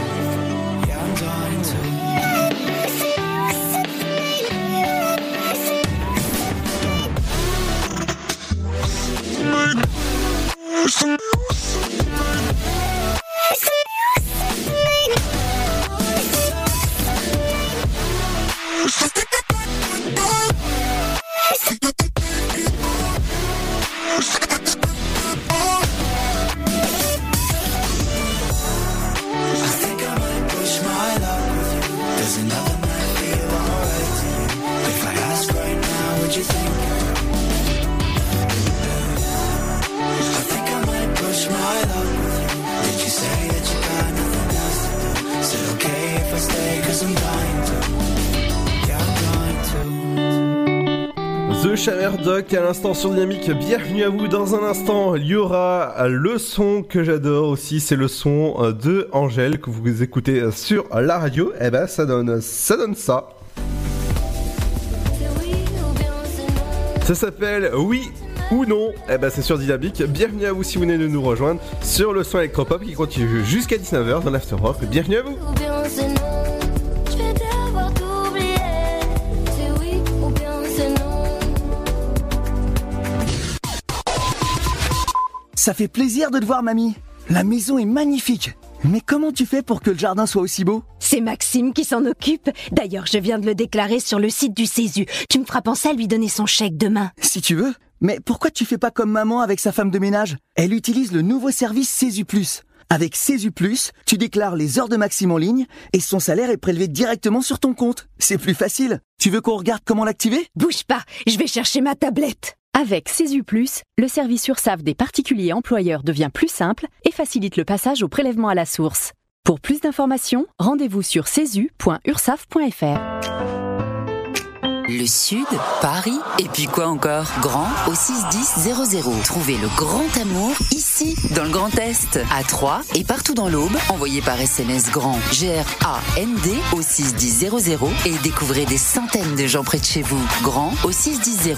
À l'instant sur Dynamique. Bienvenue à vous. Dans un instant, il y aura le son que j'adore aussi. C'est le son euh, de Angèle que vous écoutez sur la radio. Eh ben, ça donne, ça donne ça. Ça s'appelle Oui ou non. Eh ben, c'est sur Dynamique. Bienvenue à vous si vous venez de nous rejoindre sur le son électropop qui continue jusqu'à 19h dans l'After Rock. Bienvenue à vous.
Ça fait plaisir de te voir, mamie. La maison est magnifique. Mais comment tu fais pour que le jardin soit aussi beau?
C'est Maxime qui s'en occupe. D'ailleurs, je viens de le déclarer sur le site du Césu. Tu me feras penser à lui donner son chèque demain.
Si tu veux. Mais pourquoi tu fais pas comme maman avec sa femme de ménage? Elle utilise le nouveau service Césu Plus. Avec Césu Plus, tu déclares les heures de Maxime en ligne et son salaire est prélevé directement sur ton compte. C'est plus facile. Tu veux qu'on regarde comment l'activer?
Bouge pas, je vais chercher ma tablette.
Avec Plus, le service URSAF des particuliers employeurs devient plus simple et facilite le passage au prélèvement à la source. Pour plus d'informations, rendez-vous sur cesu.ursaf.fr.
Le Sud, Paris, et puis quoi encore? Grand au 61000. Trouvez le grand amour ici, dans le Grand Est, à Troyes et partout dans l'Aube. Envoyez par SMS grand G-R-A-N-D au 61000 et découvrez des centaines de gens près de chez vous. Grand au 61000.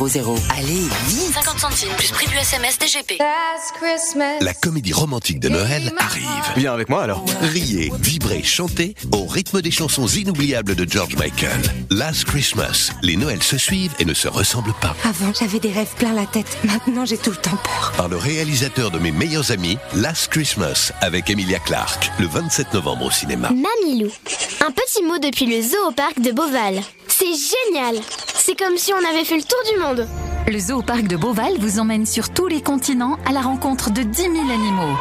Allez, vite
50 centimes plus prix du SMS DGP.
La comédie romantique de Noël arrive.
Viens avec moi alors.
Riez, vibrez, chantez au rythme des chansons inoubliables de George Michael. Last Christmas. Les Noëls se suivent et ne se ressemblent pas.
Avant, j'avais des rêves plein la tête. Maintenant, j'ai tout le temps peur.
Par le réalisateur de mes meilleurs amis, Last Christmas, avec Emilia Clarke, le 27 novembre au cinéma.
Mamilou. Un petit mot depuis le zoo au parc de Beauval. C'est génial. C'est comme si on avait fait le tour du monde.
Le zoo au parc de Beauval vous emmène sur tous les continents à la rencontre de 10 000 animaux.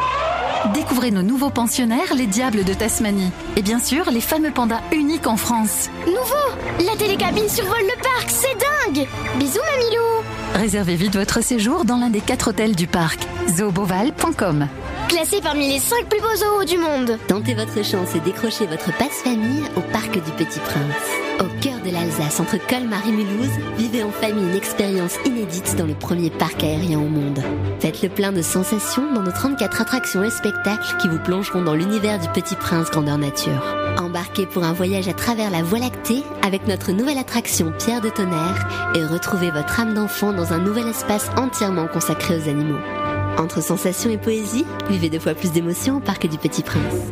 Découvrez nos nouveaux pensionnaires, les diables de Tasmanie. Et bien sûr, les fameux pandas uniques en France.
Nouveau La télécabine survole le parc, c'est dingue. Bisous Mamilou.
Réservez vite votre séjour dans l'un des quatre hôtels du parc. zooboval.com
Classé parmi les 5 plus beaux zoos du monde.
Tentez votre chance et décrochez votre passe-famille au Parc du Petit Prince. Au cœur de l'Alsace, entre Colmar et Mulhouse, vivez en famille une expérience inédite dans le premier parc aérien au monde. Faites le plein de sensations dans nos 34 attractions et spectacles qui vous plongeront dans l'univers du Petit Prince grandeur nature. Embarquez pour un voyage à travers la Voie lactée avec notre nouvelle attraction Pierre de Tonnerre et retrouvez votre âme d'enfant dans un nouvel espace entièrement consacré aux animaux. Entre sensations et poésie, vivez deux fois plus d'émotions au Parc du Petit Prince.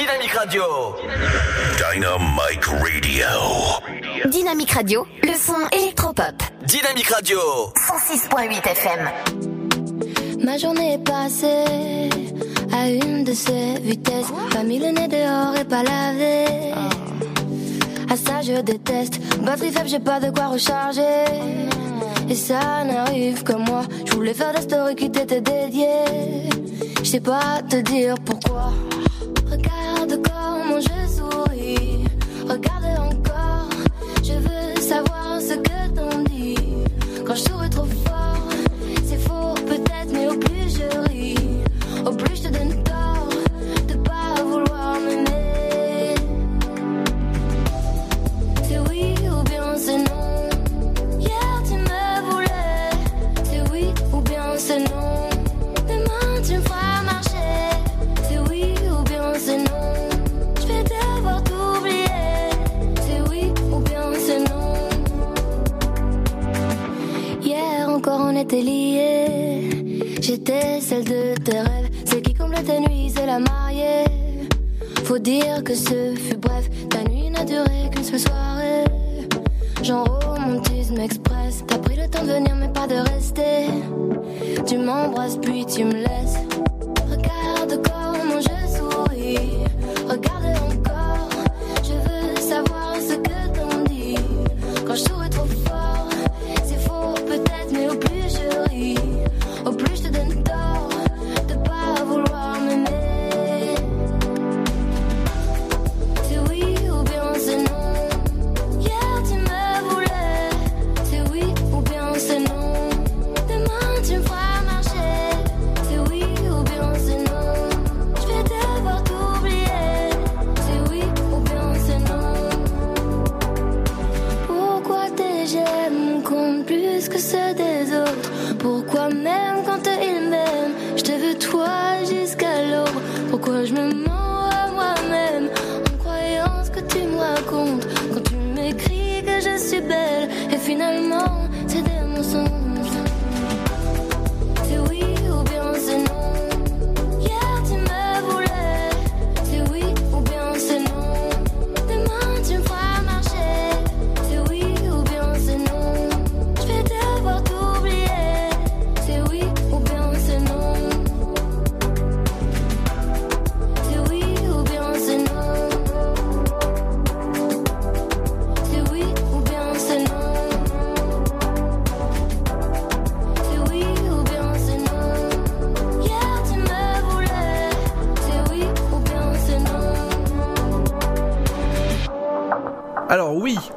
Dynamique Radio.
Dynamite Radio.
Dynamique Radio, le son électropop.
Dynamique Radio.
106.8 FM.
Ma journée est passée à une de ces vitesses. Pas mis le nez dehors et pas lavé. À ça je déteste. Batterie faible, j'ai pas de quoi recharger. Et ça n'arrive que moi. Je voulais faire des stories qui t'étaient dédiées. Je sais pas te dire pourquoi. Regarde comment je souris. Regarde encore. Je veux savoir ce que t'en dis. Quand je souris trop fort, c'est faux peut-être, mais au plus je ris, au plus je te donne J'étais celle de tes rêves. Celle qui comble tes nuits, c'est la mariée. Faut dire que ce fut bref. Ta nuit n'a duré qu'une seule soirée. Genre romantisme express. T'as pris le temps de venir, mais pas de rester. Tu m'embrasses puis tu me laisses. Regarde comment je souris. Regarde encore. Je veux savoir ce que t'en dis. Quand je souris trop fort, je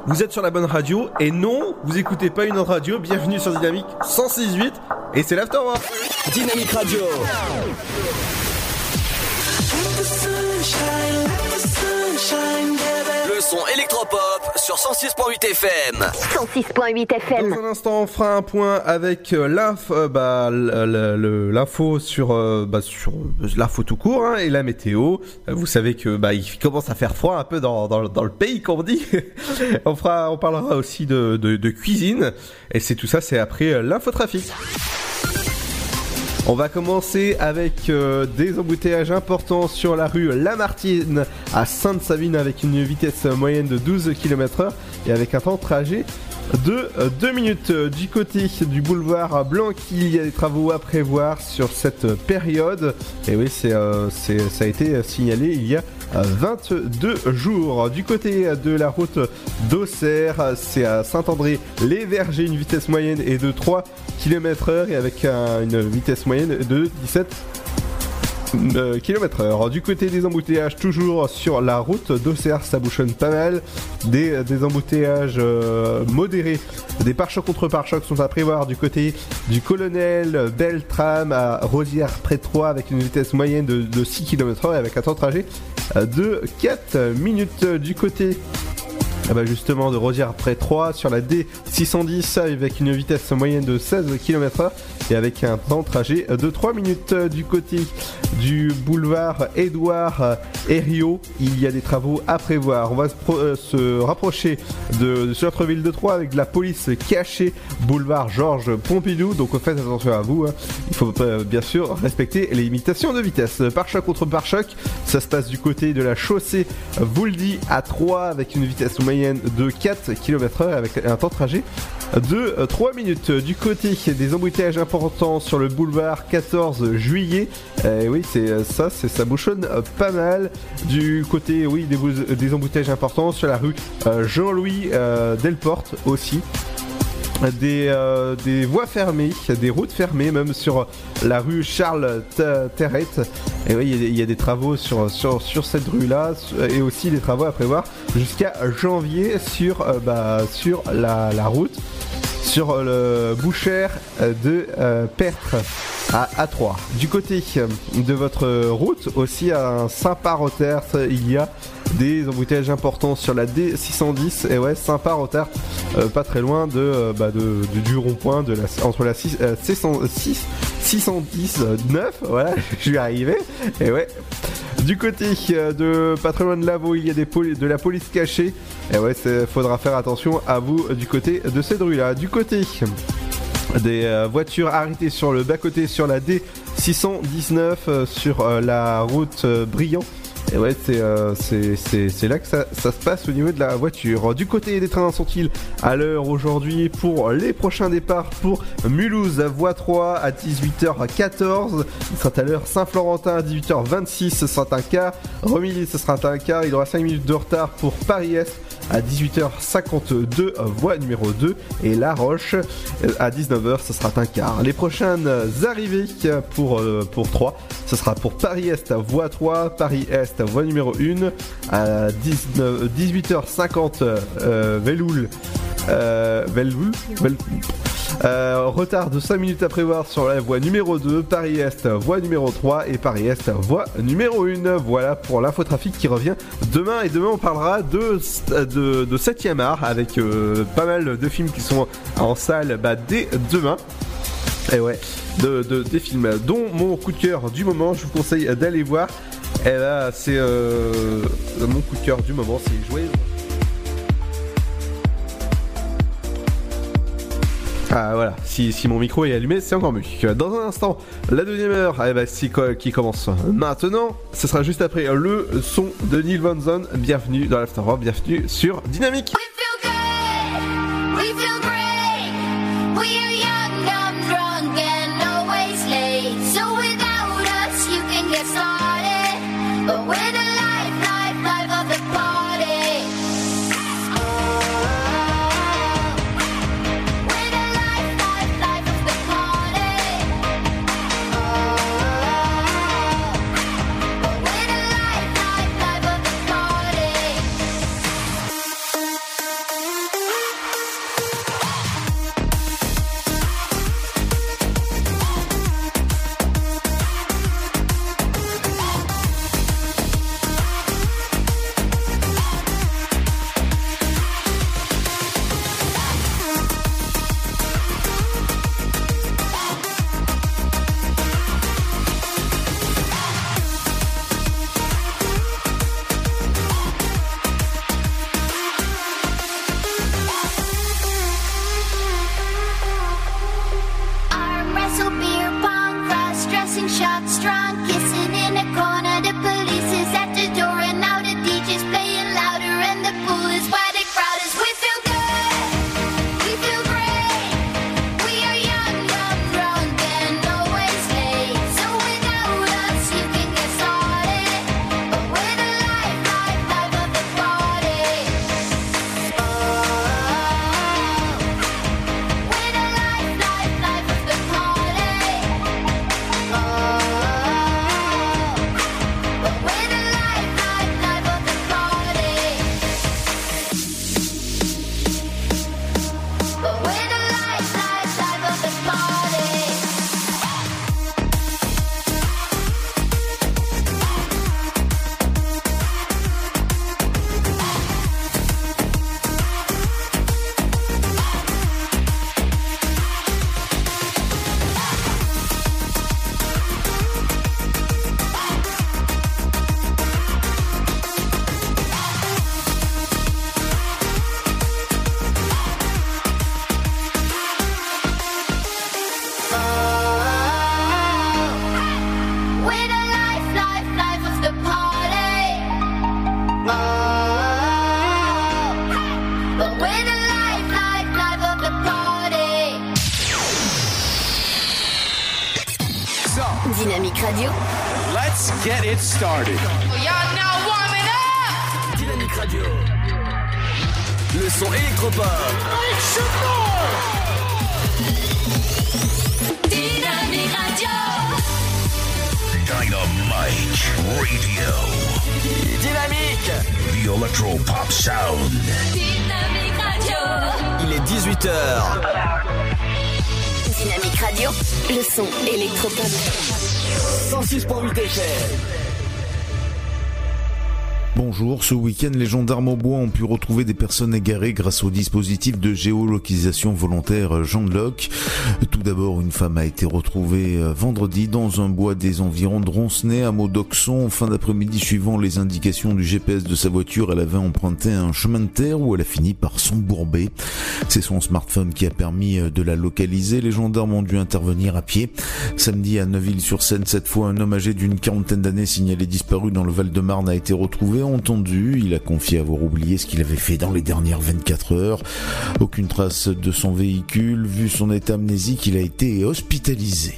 vous êtes sur la bonne radio et non, vous écoutez pas une autre radio. Bienvenue sur Dynamique 106.8 et c'est l'Afterwork.
Dynamique Radio. Le son électropop sur 106.8 FM.
106.8 FM.
Dans un instant, on fera un point avec euh, euh, bah, l'info sur, euh, bah, sur euh, l'info tout court hein, et la météo. Vous savez que bah, il commence à faire froid un peu dans, dans, dans le pays, comme on dit. on fera, on parlera aussi de, de, de cuisine et c'est tout ça, c'est après l'infotrafic. On va commencer avec euh, des embouteillages importants sur la rue Lamartine à Sainte-Savine avec une vitesse moyenne de 12 km heure et avec un temps de trajet de 2 minutes. Euh, Du côté du boulevard Blanc, il y a des travaux à prévoir sur cette période. Et oui, euh, ça a été signalé il y a euh, 22 jours. Du côté de la route d'Auxerre, c'est à Saint-André-les-Vergers, une vitesse moyenne est de 3 km heure et avec un- une vitesse moyenne de 17 euh, km heure. Du côté des embouteillages, toujours sur la route d'Auxerre, ça bouchonne pas mal. Des, des embouteillages euh, modérés, des pare-chocs contre pare-chocs sont à prévoir du côté du colonel Beltram à Rosière près de 3 avec une vitesse moyenne de, de 6 km heure avec un temps de trajet euh, de 4 minutes du côté ah bah justement de Rosière après 3 sur la D610 avec une vitesse moyenne de 16 km heure et avec un temps de trajet de 3 minutes. Du côté du boulevard Édouard Herriot il y a des travaux à prévoir. On va se, euh, rapprocher de, de de Troyes avec de la police cachée boulevard Georges Pompidou. Donc faites attention à vous hein. il faut euh, bien sûr respecter les limitations de vitesse. Pare-choc contre pare-choc ça se passe du côté de la chaussée Vouldy à 3 avec une vitesse moyenne de 4 km heure avec un temps de trajet de euh, 3 minutes. Du côté des embouteillages importants sur le boulevard 14 juillet, euh, oui c'est euh, ça, c'est ça bouchonne euh, pas mal. Du côté oui des, des embouteillages importants sur la rue euh, Jean-Louis euh, Delporte aussi des, euh, des voies fermées, des routes fermées, même sur la rue Charles Terrette. Et oui, il y a des- travaux sur, cette rue-là, et aussi des travaux à prévoir jusqu'à janvier sur, euh, bah, la, route, sur le Boucher de euh, Pertre à A3. Du côté de votre route, aussi à Saint-Par-au-Tertre, il y a des embouteillages importants sur la D610 et ouais Saint-Par-au-Tertre euh, pas très loin de, euh, bah, du rond-point entre la 6, euh, 606 610 euh, 9 voilà je vais arriver et ouais. Du côté euh, de pas très loin de Lavaux il y a des de la police cachée. Et ouais faudra faire attention à vous du côté de cette rue là du côté des voitures arrêtées sur le bas-côté sur la D619 euh, sur la route Brillant. Et ouais, c'est euh, c'est- là que ça, ça se passe au niveau de la voiture. Du côté des trains, sont-ils à l'heure aujourd'hui pour les prochains départs pour Mulhouse, voie 3 à 18h14. Il sera à l'heure Saint-Florentin à 18h26, ce sera un quart. Romilly, ce sera un quart. Il aura 5 minutes de retard pour Paris-Est à 18h52, euh, voie numéro 2. Et La Roche, euh, à 19h, ce sera un quart. Les prochaines arrivées euh, pour, euh, pour 3, ce sera pour Paris-Est, voie 3, Paris-Est, voie numéro 1, à 19, 18h50, euh, Veloul. Euh, Veloul Vel- euh, retard de 5 minutes à prévoir sur la voie numéro 2, Paris-Est, voie numéro 3 et Paris-Est, voie numéro 1. Voilà pour l'infotrafic qui revient demain. Et demain, on parlera de, de, de 7ème art avec euh, pas mal de films qui sont en salle bah, dès demain. Et ouais, de, de- des films dont mon coup de cœur du moment, je vous conseille d'aller voir.
Et là, c'est euh, mon coup de cœur du moment, c'est jouer. Ah voilà, si, mon micro est allumé, c'est encore mieux. Dans un instant, la deuxième heure eh ben, qui commence maintenant, ce sera juste après le son de Neil Van Zon. Bienvenue dans l'Afterworld, bienvenue sur Dynamique.
started. Oh,
Dynamique Radio. Le son électropop. Électropop.
Dynamique Radio.
Dynamite Radio.
Dynamique.
The Electro Pop Sound.
Dynamique Radio.
Il est 18h.
Dynamique Radio. Le son électropop.
106.8 FM
ce week-end, les gendarmes au bois ont pu retrouver des personnes égarées grâce au dispositif de géolocalisation volontaire Jean Locke. Tout d'abord, une femme a été retrouvée euh, vendredi dans un bois des environs de Roncenay, à Maudoxon. En fin d'après-midi, suivant les indications du GPS de sa voiture, elle avait emprunté un chemin de terre où elle a fini par s'embourber. C'est son smartphone qui a permis euh, de la localiser. Les gendarmes ont dû intervenir à pied. Samedi, à Neuville-sur-Seine, cette fois, un homme âgé d'une quarantaine d'années signalé disparu dans le Val-de-Marne a été retrouvé, entendu il a confié avoir oublié ce qu'il avait fait dans les dernières 24 heures. Aucune trace de son véhicule. Vu son état amnésique, il a été hospitalisé.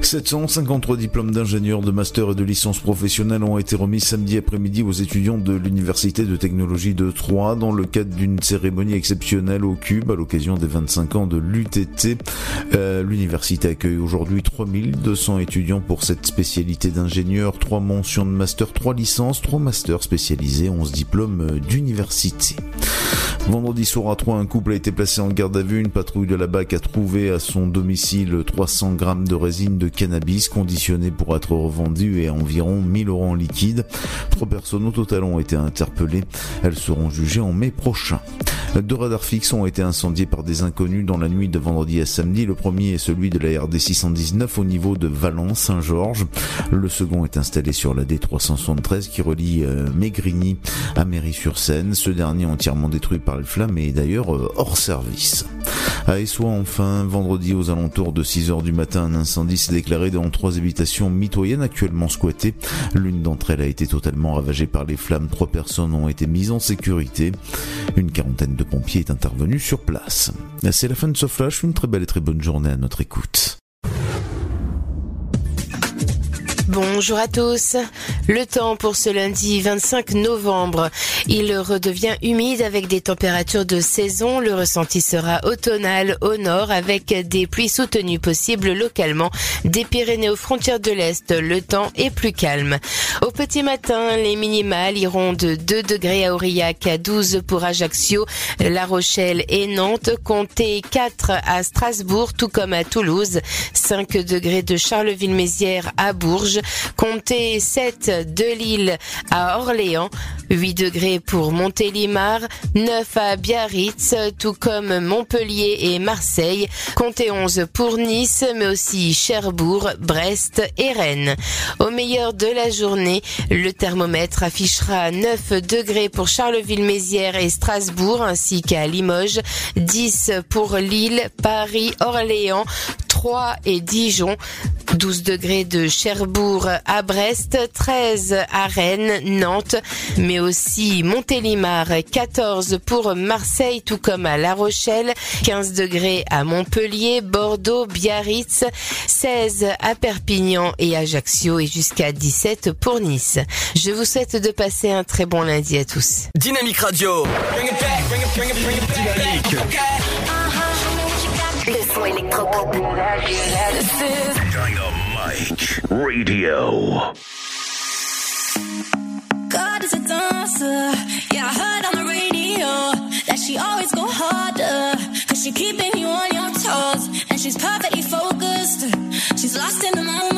753 diplômes d'ingénieurs, de master et de licence professionnelle ont été remis samedi après-midi aux étudiants de l'Université de technologie de Troyes dans le cadre d'une cérémonie exceptionnelle au Cube à l'occasion des 25 ans de l'UTT. Euh, l'université accueille aujourd'hui 3200 étudiants pour cette spécialité d'ingénieur, 3 mentions de master, 3 licences, 3 masters spécialisés, 11 diplômes d'université. Vendredi soir à 3, un couple a été placé en garde à vue. Une patrouille de la BAC a trouvé à son domicile 300 grammes de résine de cannabis conditionnée pour être revendue et environ 1000 euros en liquide. Trois personnes au total ont été interpellées. Elles seront jugées en mai prochain. Deux radars fixes ont été incendiés par des inconnus dans la nuit de vendredi à samedi. Le premier est celui de la RD 619 au niveau de Valence-Saint-Georges. Le second est installé sur la D373 qui relie Mégrini à Mairie-sur-Seine. Ce dernier entièrement détruit par les flammes est d'ailleurs euh, hors service. À Essois, enfin, vendredi aux alentours de 6 heures du matin, un incendie s'est déclaré dans trois habitations mitoyennes actuellement squattées. L'une d'entre elles a été totalement ravagée par les flammes. Trois personnes ont été mises en sécurité. Une quarantaine de pompiers est intervenue sur place. C'est la fin de ce flash. Une très belle et très bonne journée à notre écoute.
Bonjour à tous. Le temps pour ce lundi 25 novembre. Il redevient humide avec des températures de saison. Le ressenti sera automnal au nord avec des pluies soutenues possibles localement. Des Pyrénées aux frontières de l'Est, le temps est plus calme. Au petit matin, les minimales iront de 2 degrés à Aurillac à 12 pour Ajaccio, La Rochelle et Nantes. Comptez 4 à Strasbourg, tout comme à Toulouse. 5 degrés de Charleville-Mézières à Bourges. Comptez 7 de Lille à Orléans, 8 degrés pour Montélimar, 9 à Biarritz, tout comme Montpellier et Marseille. Comptez 11 pour Nice, mais aussi Cherbourg, Brest et Rennes. Au meilleur de la journée, le thermomètre affichera 9 degrés pour Charleville-Mézières et Strasbourg, ainsi qu'à Limoges, 10 pour Lille, Paris, Orléans, 3 et Dijon, 12 degrés de Cherbourg à Brest, 13 à Rennes, Nantes, mais aussi Montélimar, 14 pour Marseille, tout comme à La Rochelle, 15 degrés à Montpellier, Bordeaux, Biarritz, 16 à Perpignan et Ajaccio et jusqu'à 17 pour Nice. Je vous souhaite de passer un très bon lundi à tous.
Dynamique Radio. Dynamique.
Le son électropop.
Dynamite Radio.
God is a dancer. Yeah, I heard on the radio that she always go harder. Cause she keeping you on your toes. And she's perfectly focused. She's lost in the moment.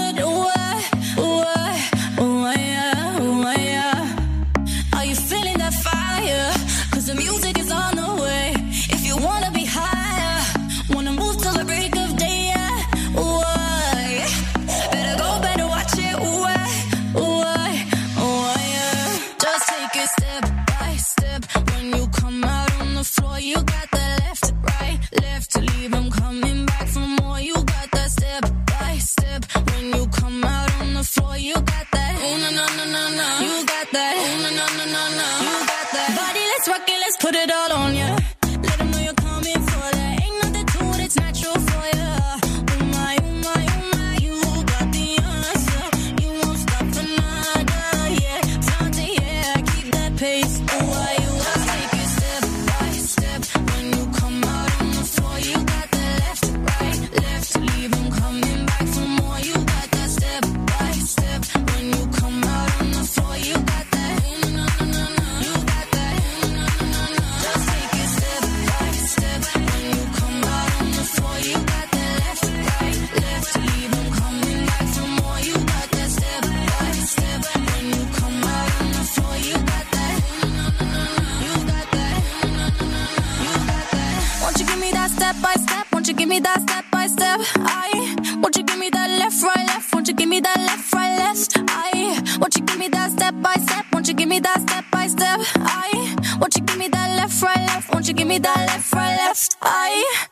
Put it all on ya. Give me that step by step? I won't you give me that left, right, left? Won't you give me that left, right, left? I won't you give me that step by step? Won't you give me that step by step? I won't you give me that left, right, left? Won't you give me that left, right, left? I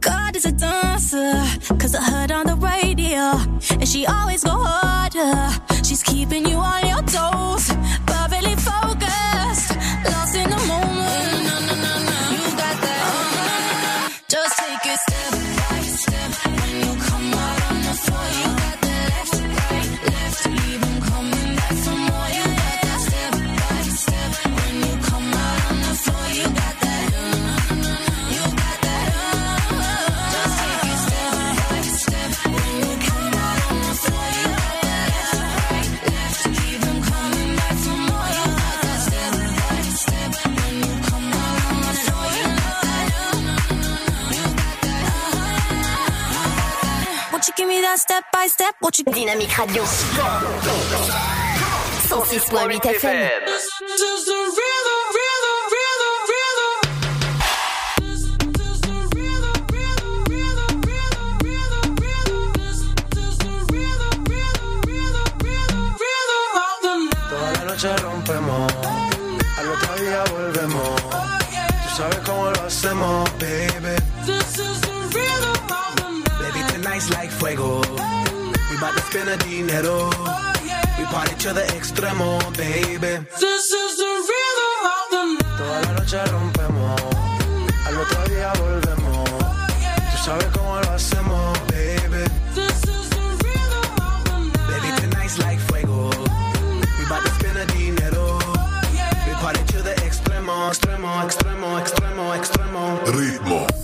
God is a dancer, cause I heard on the radio, and she always go harder. She's keeping you on your toes, perfectly focused, step, by step, what you
Dynamique Radio. 106.8 FM.
Toda la noche rompemos, al otro día volvemos. Tú sabes cómo lo hacemos, baby. Baby, tonight's like fuego. We bout to spend the dinero. We party to the extremo, baby. Toda la noche rompemos, al otro día volvemos. Tú sabes cómo lo hacemos, baby. Baby, tonight's like fuego. We bout to spend the dinero. We party to the extremo, extremo, extremo, extremo, extremo.
Ritmo.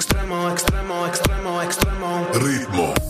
extremo, extremo, extremo, extremo.
Ritmo.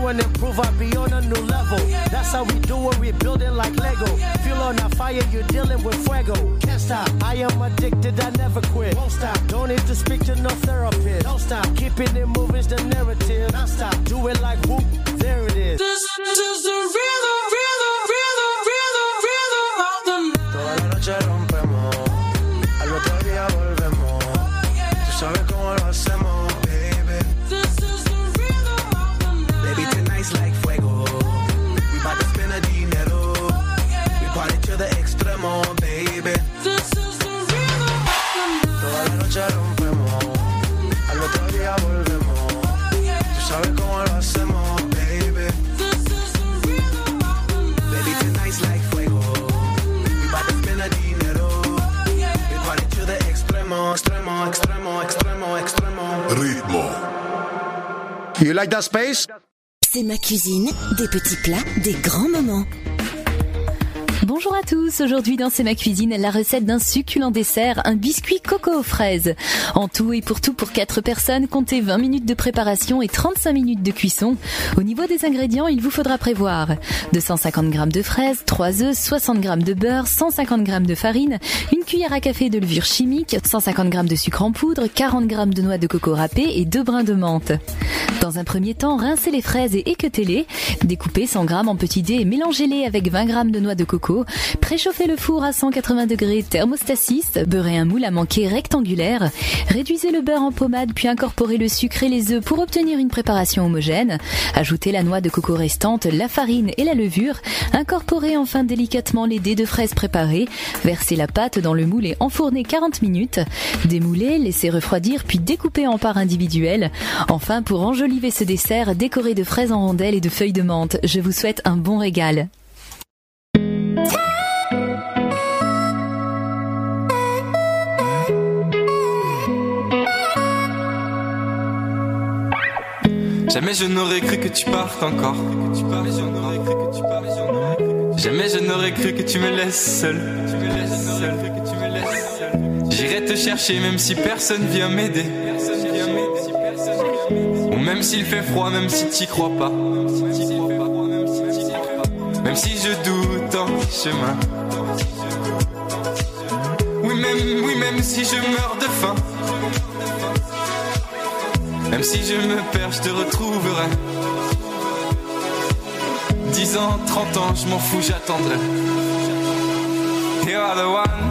New and improve, I be on a new level. That's how we do it, we building like Lego. Feel on a fire, you're dealing with fuego. Can't stop, I am addicted, I never quit. Won't stop, don't need to speak to no therapist. Don't stop, keeping it moving's the narrative. Non stop, do it like whoop, there it is.
This is the rhythm, rhythm, extremo, extremo, extremo.
Ritmo.
You like that space?
C'est ma cuisine, des petits plats, des grands moments.
Bonjour à tous, aujourd'hui dans C'est ma cuisine, la recette d'un succulent dessert, un biscuit coco aux fraises. En tout et pour tout pour 4 personnes, comptez 20 minutes de préparation et 35 minutes de cuisson. Au niveau des ingrédients, il vous faudra prévoir 250 g de fraises, 3 œufs, 60 g de beurre, 150 g de farine, une cuillère à café de levure chimique, 150 g de sucre en poudre, 40 g de noix de coco râpées et 2 brins de menthe. Dans un premier temps, rincez les fraises et équeutez-les. Découpez 100 g en petits dés et mélangez-les avec 20 g de noix de coco. Préchauffez le four à 180 degrés thermostat 6, beurrez un moule à manquer rectangulaire. Réduisez le beurre en pommade puis incorporez le sucre et les œufs pour obtenir une préparation homogène. Ajoutez la noix de coco restante, la farine et la levure. Incorporez enfin délicatement les dés de fraises préparés. Versez la pâte dans le moule et enfournez 40 minutes. Démoulez, laissez refroidir puis découpez en parts individuelles. Enfin, pour enjoliver ce dessert, décorez de fraises en rondelles et de feuilles de menthe. Je vous souhaite un bon régal.
Jamais je n'aurais cru que tu partes encore. Jamais je n'aurais cru que tu me laisses seul. J'irai te chercher même si personne vient m'aider. Même s'il fait froid, même si t'y crois pas. Même si je doute en chemin. Oui, même, oui, même si je meurs de faim. Même si je me perds, je te retrouverai. 10 ans, 30 ans, je m'en fous, j'attendrai. You are the one.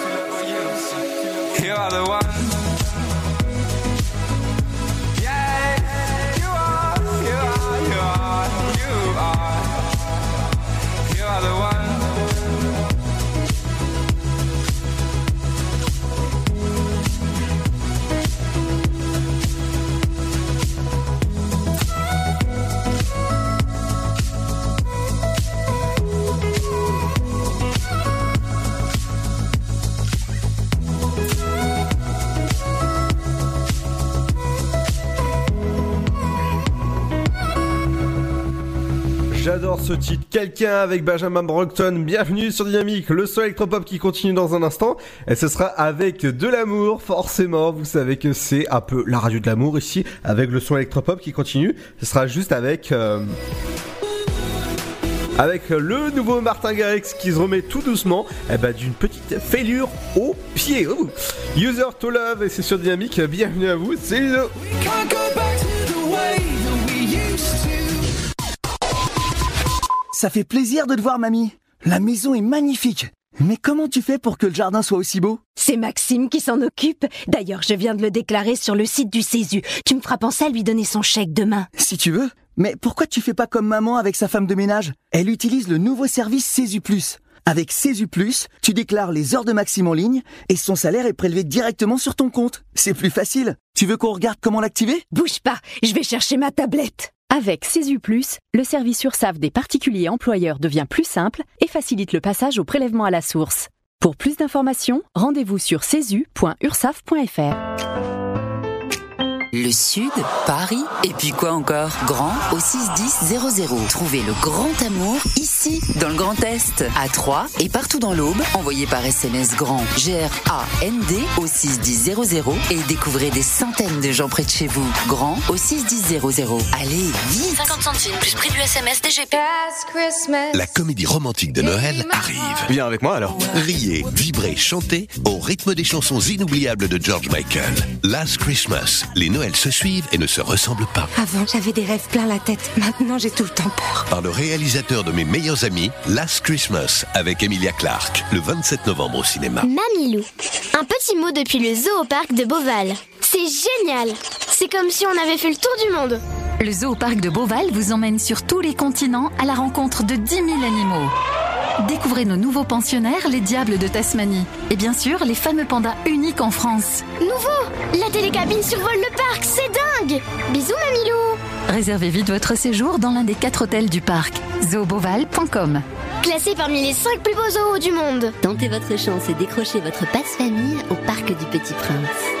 Ce. Quelqu'un avec Benjamin Brockton. Bienvenue sur Dynamique. Le son électropop qui continue dans un instant. Et ce sera avec de l'amour, forcément. Vous savez que c'est un peu la radio de l'amour ici, avec le son électropop qui continue. Ce sera juste avec... euh, Avec le nouveau Martin Garrix qui se remet tout doucement eh ben, d'une petite fêlure au pied. User to Love et c'est sur Dynamique. Bienvenue à vous. C'est Ludo.
Ça fait plaisir de te voir, mamie. La maison est magnifique. Mais comment tu fais pour que le jardin soit aussi beau?
C'est Maxime qui s'en occupe. D'ailleurs, je viens de le déclarer sur le site du Césu. Tu me feras penser à lui donner son chèque demain.
Si tu veux. Mais pourquoi tu fais pas comme maman avec sa femme de ménage? Elle utilise le nouveau service Césu Plus. Avec Césu Plus, tu déclares les heures de Maxime en ligne et son salaire est prélevé directement sur ton compte. C'est plus facile. Tu veux qu'on regarde comment l'activer?
Bouge pas, je vais chercher ma tablette.
Avec CESU+, le service URSAF des particuliers employeurs devient plus simple et facilite le passage au prélèvement à la source. Pour plus d'informations, rendez-vous sur cesu.ursaf.fr.
Le Sud, Paris, et puis quoi encore? Grand au 61000. Trouvez le grand amour ici, dans le Grand Est, à Troyes et partout dans l'Aube. Envoyez par SMS grand G-R-A-N-D au 61000 et découvrez des centaines de gens près de chez vous. Grand au 61000. Allez, vite
50 centimes plus prix du SMS DGP.
La comédie romantique de Noël arrive.
Viens avec moi alors.
Riez, vibrez, chantez au rythme des chansons inoubliables de George Michael. Last Christmas, les Noëls se suivent et ne se ressemblent pas.
Avant, j'avais des rêves plein la tête. Maintenant, j'ai tout le temps peur.
Par le réalisateur de mes meilleurs amis, Last Christmas, avec Emilia Clarke, le 27 novembre au cinéma.
Mamilou. Un petit mot depuis le zoo au parc de Beauval. C'est génial. C'est comme si on avait fait le tour du monde.
Le zoo parc de Beauval vous emmène sur tous les continents à la rencontre de 10 000 animaux. Découvrez nos nouveaux pensionnaires, les diables de Tasmanie. Et bien sûr, les fameux pandas uniques en France.
Nouveau La télécabine survole le parc, c'est dingue Bisous Mamilou
Réservez vite votre séjour dans l'un des quatre hôtels du parc. zooboval.com
Classé parmi les 5 plus beaux zoos du monde.
Tentez votre chance et décrochez votre passe-famille au Parc du Petit Prince.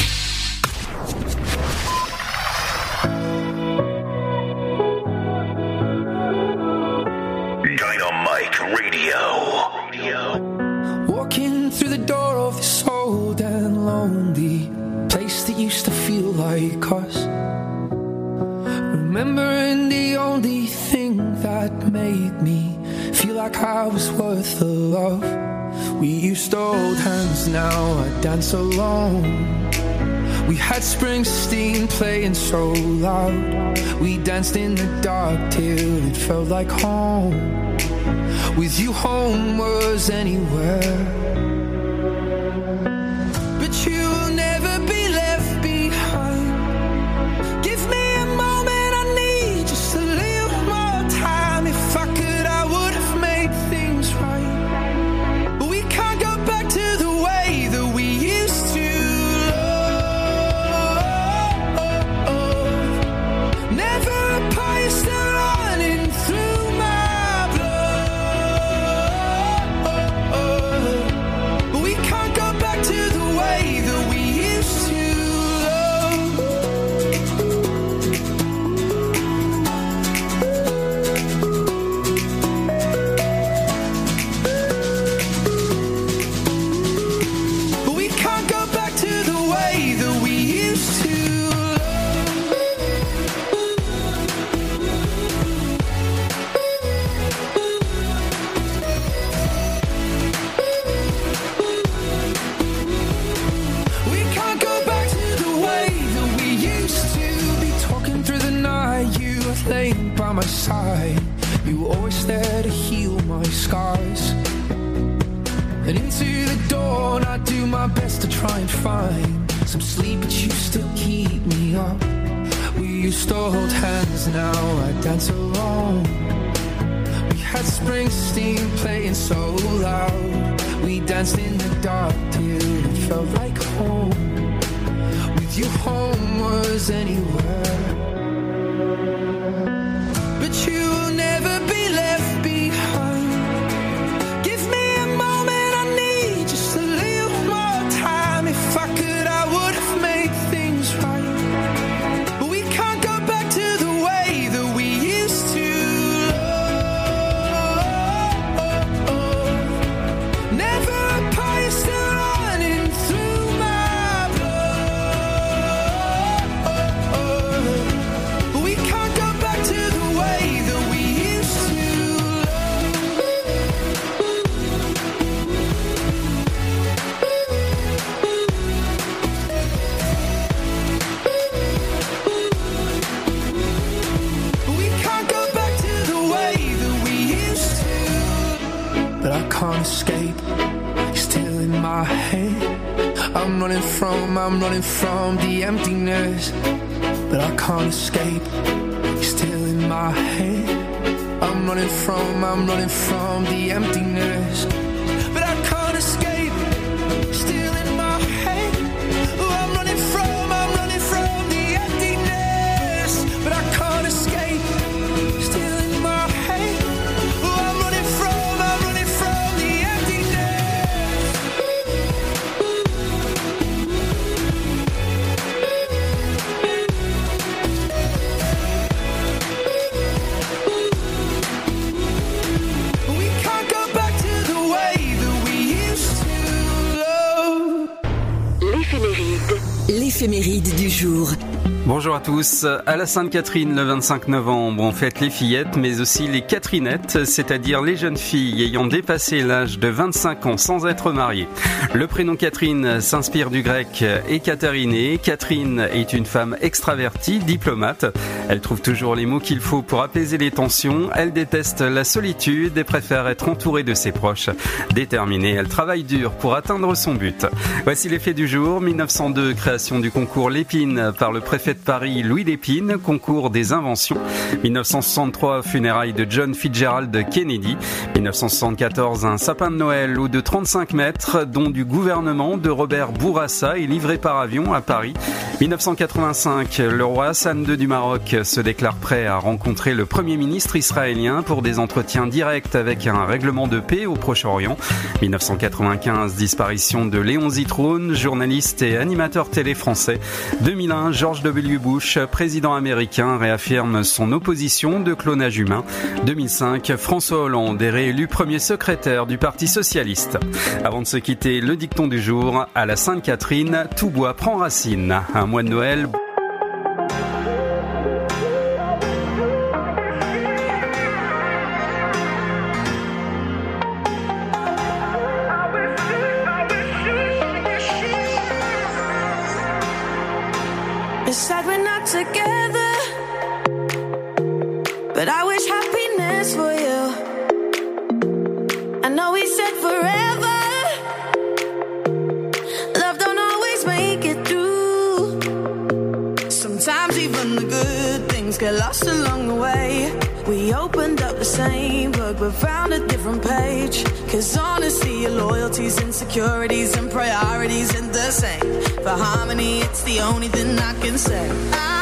worth the love. We used to hold hands, now I dance alone. We had Springsteen playing so loud. We danced in the dark till it felt like home. With you, home was anywhere. Find some sleep, but you still keep me up. We used to hold hands, now I dance alone. We had Springsteen playing so loud. We danced in the dark till it felt like home. With you, home was anywhere. Running from the emptiness. But I can't escape, you're still in my head. I'm running from, I'm running from the emptiness.
Bonjour à tous. À la Sainte-Catherine, le 25 novembre, on fête les fillettes, mais aussi les Catherinettes, c'est-à-dire les jeunes filles ayant dépassé l'âge de 25 ans sans être mariées. Le prénom Catherine s'inspire du grec Ekaterine. Catherine est une femme extravertie, diplomate. Elle trouve toujours les mots qu'il faut pour apaiser les tensions. Elle déteste la solitude et préfère être entourée de ses proches. Déterminée, elle travaille dur pour atteindre son but. Voici les faits du jour. 1902, création du concours Lépine par le préfet de Paris Louis Lépine, concours des inventions. 1963, funérailles de John Fitzgerald Kennedy. 1974, un sapin de Noël haut de 35 mètres, dont du gouvernement de Robert Bourassa est livré par avion à Paris. 1985, le roi Hassan II du Maroc se déclare prêt à rencontrer le premier ministre israélien pour des entretiens directs avec un règlement de paix au Proche-Orient. 1995, disparition de Léon Zitrone, journaliste et animateur télé français. 2001, George W. Bush, président américain, réaffirme son opposition de clonage humain. 2005, François Hollande est réélu premier secrétaire du Parti socialiste. Avant de se quitter, le dicton du jour, à la Sainte-Catherine, tout bois prend racine. Un mois de Noël.
Get lost along the way. We opened up the same book but found a different page. Cause honestly, your loyalties, insecurities, and priorities ain't the same. For harmony, it's the only thing I can say. I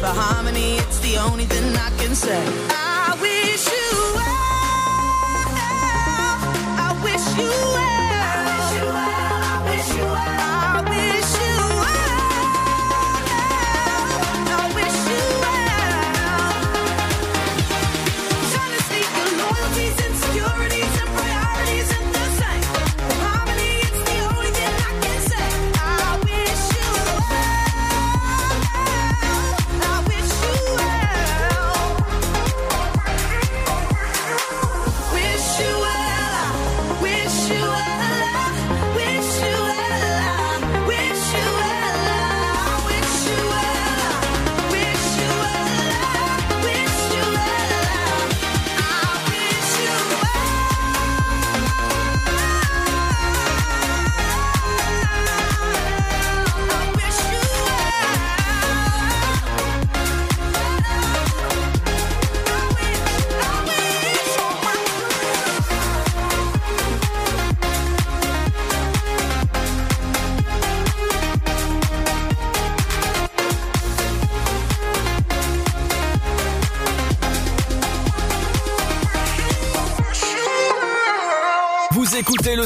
For harmony, it's the only thing I can say. I wish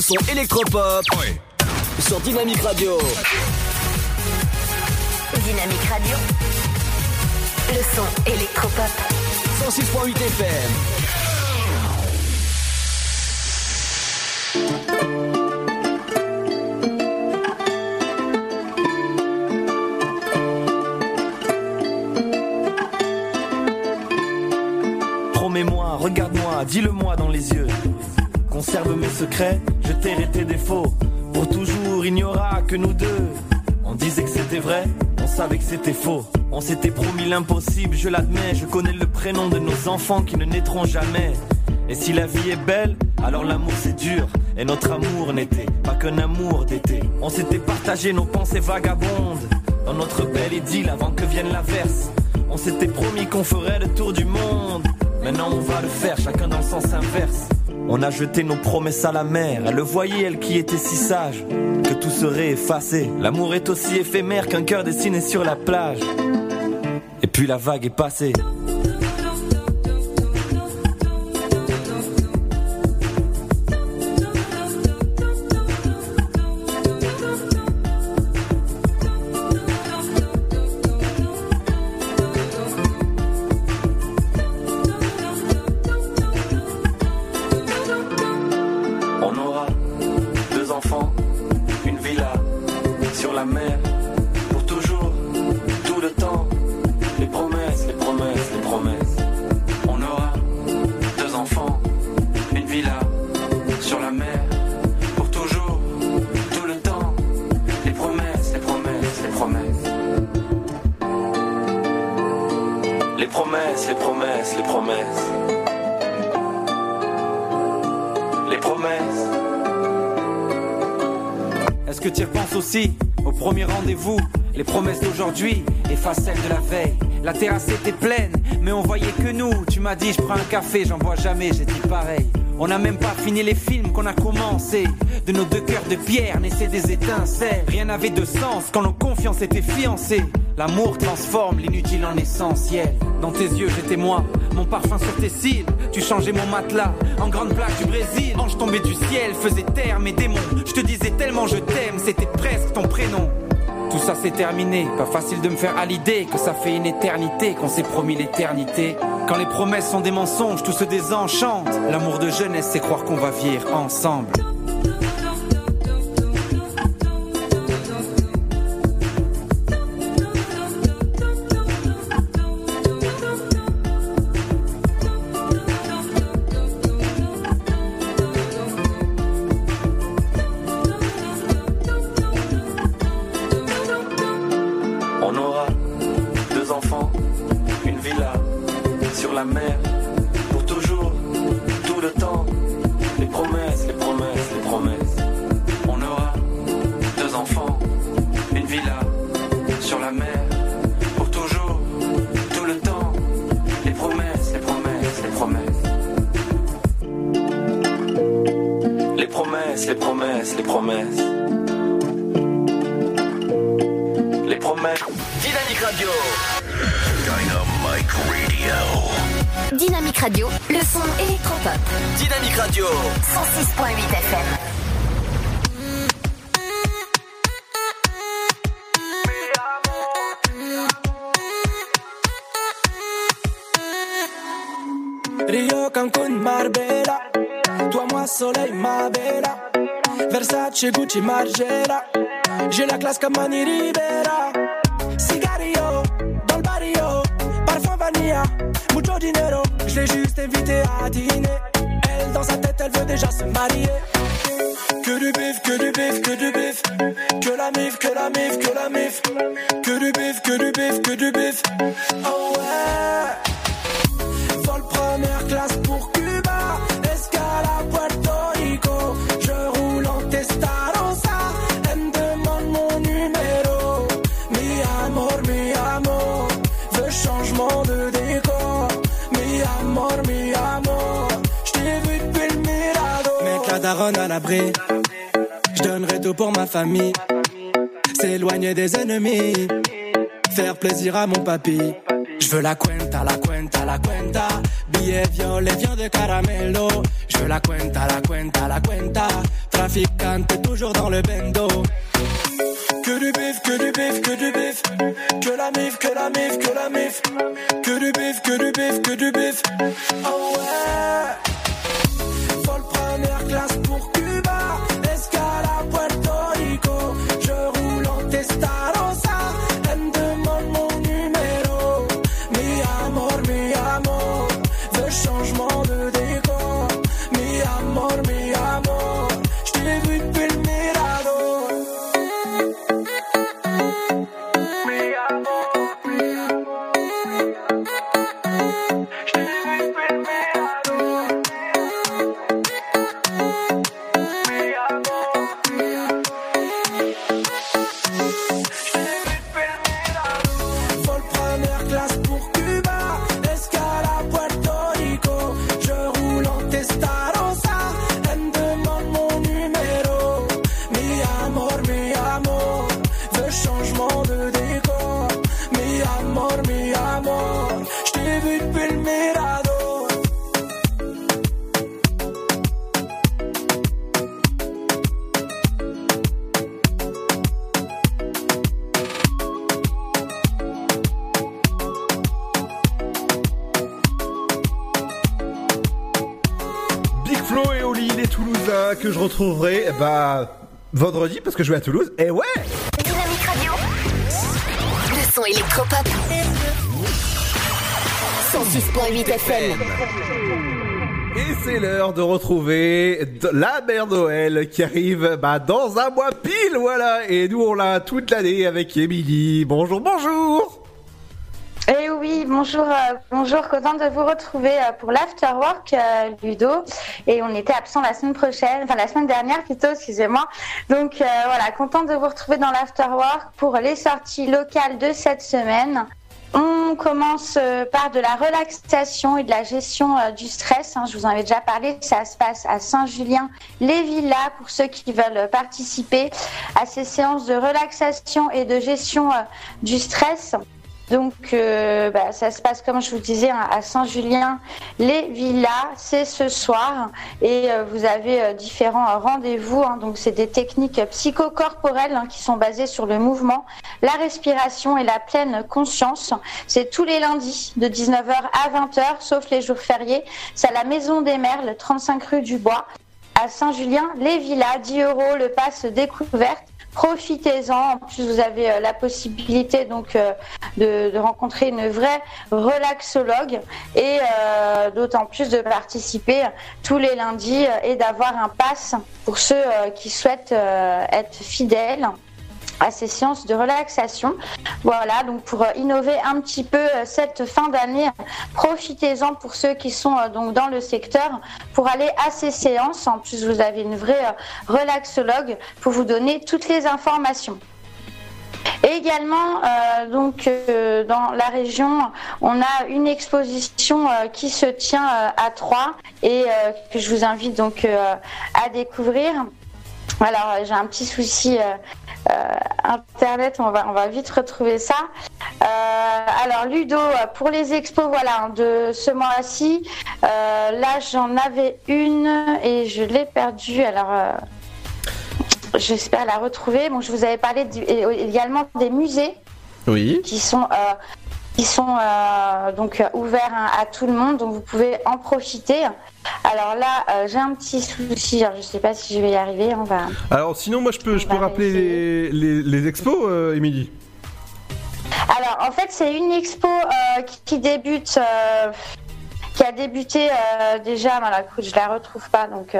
son électropop sur Dynamique Radio.
Dynamique Radio. Le son électropop.
106.8 FM.
Promets-moi, regarde-moi, dis-le-moi dans les yeux. Conserve mes secrets, tairai tes défauts. Pour toujours, il n'y aura que nous deux. On disait que c'était vrai, on savait que c'était faux. On s'était promis l'impossible, je l'admets. Je connais le prénom de nos enfants qui ne naîtront jamais. Et si la vie est belle, alors l'amour c'est dur. Et notre amour n'était pas qu'un amour d'été. On s'était partagé nos pensées vagabondes. Dans notre belle idylle avant que vienne l'averse. On s'était promis qu'on ferait le tour du monde. Maintenant on va le faire, chacun dans le sens inverse. On a jeté nos promesses à la mer. Elle le voyait, elle qui était si sage, que tout serait effacé. L'amour est aussi éphémère qu'un cœur dessiné sur la plage. Et puis la vague est passée. Dit, je prends un café, j'en bois jamais, j'ai dit pareil. On n'a même pas fini les films qu'on a commencé. De nos deux cœurs de pierre naissaient des étincelles. Rien n'avait de sens quand nos confiances étaient fiancées. L'amour transforme l'inutile en essentiel. Dans tes yeux, j'étais moi, mon parfum sur tes cils. Tu changeais mon matelas en grande plaque du Brésil. Ange tombé du ciel, faisait taire mes démons. Je te disais tellement je t'aime, c'était presque ton prénom. Tout ça c'est terminé, pas facile de me faire à l'idée que ça fait une éternité qu'on s'est promis l'éternité. Quand les promesses sont des mensonges, tout se désenchante. L'amour de jeunesse, c'est croire qu'on va vivre ensemble.
Ennemis. Faire plaisir à mon papy. Je
veux la cuenta, la cuenta, la cuenta. Billet violet, vient de caramelo. Je veux la cuenta, la cuenta, la cuenta. Traficante, toujours dans le bendo. Que du bif, que du bif, que du bif. Que la mif, que la mif, que la mif. Que du bif, que du bif, que du bif. Oh ouais.
Que je retrouverai bah vendredi parce que je vais à Toulouse. Et ouais
Dynamique Radio. Le son électropop. 106.8 FM.
Et c'est l'heure de retrouver la mère Noël qui arrive bah, dans un mois pile, voilà. Et nous on l'a toute l'année avec Émilie. Bonjour, bonjour
oui, bonjour, euh, bonjour, contente de vous retrouver euh, pour l'afterwork euh, Ludo. Et on était absent la semaine prochaine, enfin la semaine dernière plutôt, excusez-moi. Donc voilà, contente de vous retrouver dans l'afterwork pour les sorties locales de cette semaine. On commence par de la relaxation et de la gestion du stress. hein. je vous en avais déjà parlé. Ça se passe à Saint-Julien-les-Villas pour ceux qui veulent participer à ces séances de relaxation et de gestion du stress. Donc, euh, bah, ça se passe comme je vous disais hein, à Saint-Julien, les villas. C'est ce soir et euh, vous avez euh, différents euh, rendez-vous. hein. donc, c'est des techniques psychocorporelles hein, qui sont basées sur le mouvement, la respiration et la pleine conscience. C'est tous les lundis de 19h à 20h, sauf les jours fériés. C'est à la Maison des Merles, 35 rue du Bois, à Saint-Julien, les villas. 10 euros le passe découverte. Profitez-en. En plus, vous avez euh, la possibilité donc euh, de, rencontrer une vraie relaxologue et euh, d'autant plus de participer tous les lundis et d'avoir un pass pour ceux qui souhaitent être fidèles à ces séances de relaxation. Voilà, donc pour euh, innover un petit peu euh, cette fin d'année, profitez-en pour ceux qui sont euh, donc dans le secteur pour aller à ces séances. En plus, vous avez une vraie relaxologue pour vous donner toutes les informations. Et également, donc dans la région, on a une exposition qui se tient à Troyes et que je vous invite donc à découvrir. Alors, j'ai un petit souci internet, on va, on va vite retrouver ça. Euh, alors, Ludo, euh, pour les expos, voilà, hein, de ce mois-ci, euh, là, j'en avais une et je l'ai perdue. Alors, euh, j'espère la retrouver. Bon, je vous avais parlé du- également des musées
Oui.
qui sont euh, qui sont euh, donc euh, ouverts hein, à tout le monde, donc vous pouvez en profiter. Alors là, euh, j'ai un petit souci, alors je sais pas si je vais y arriver. On va.
Alors sinon moi je peux, je peux rappeler les, les, les expos, euh, Émilie
Alors en fait, c'est une expo qui, qui débute, qui a débuté déjà. Voilà, écoute, je la retrouve pas, donc.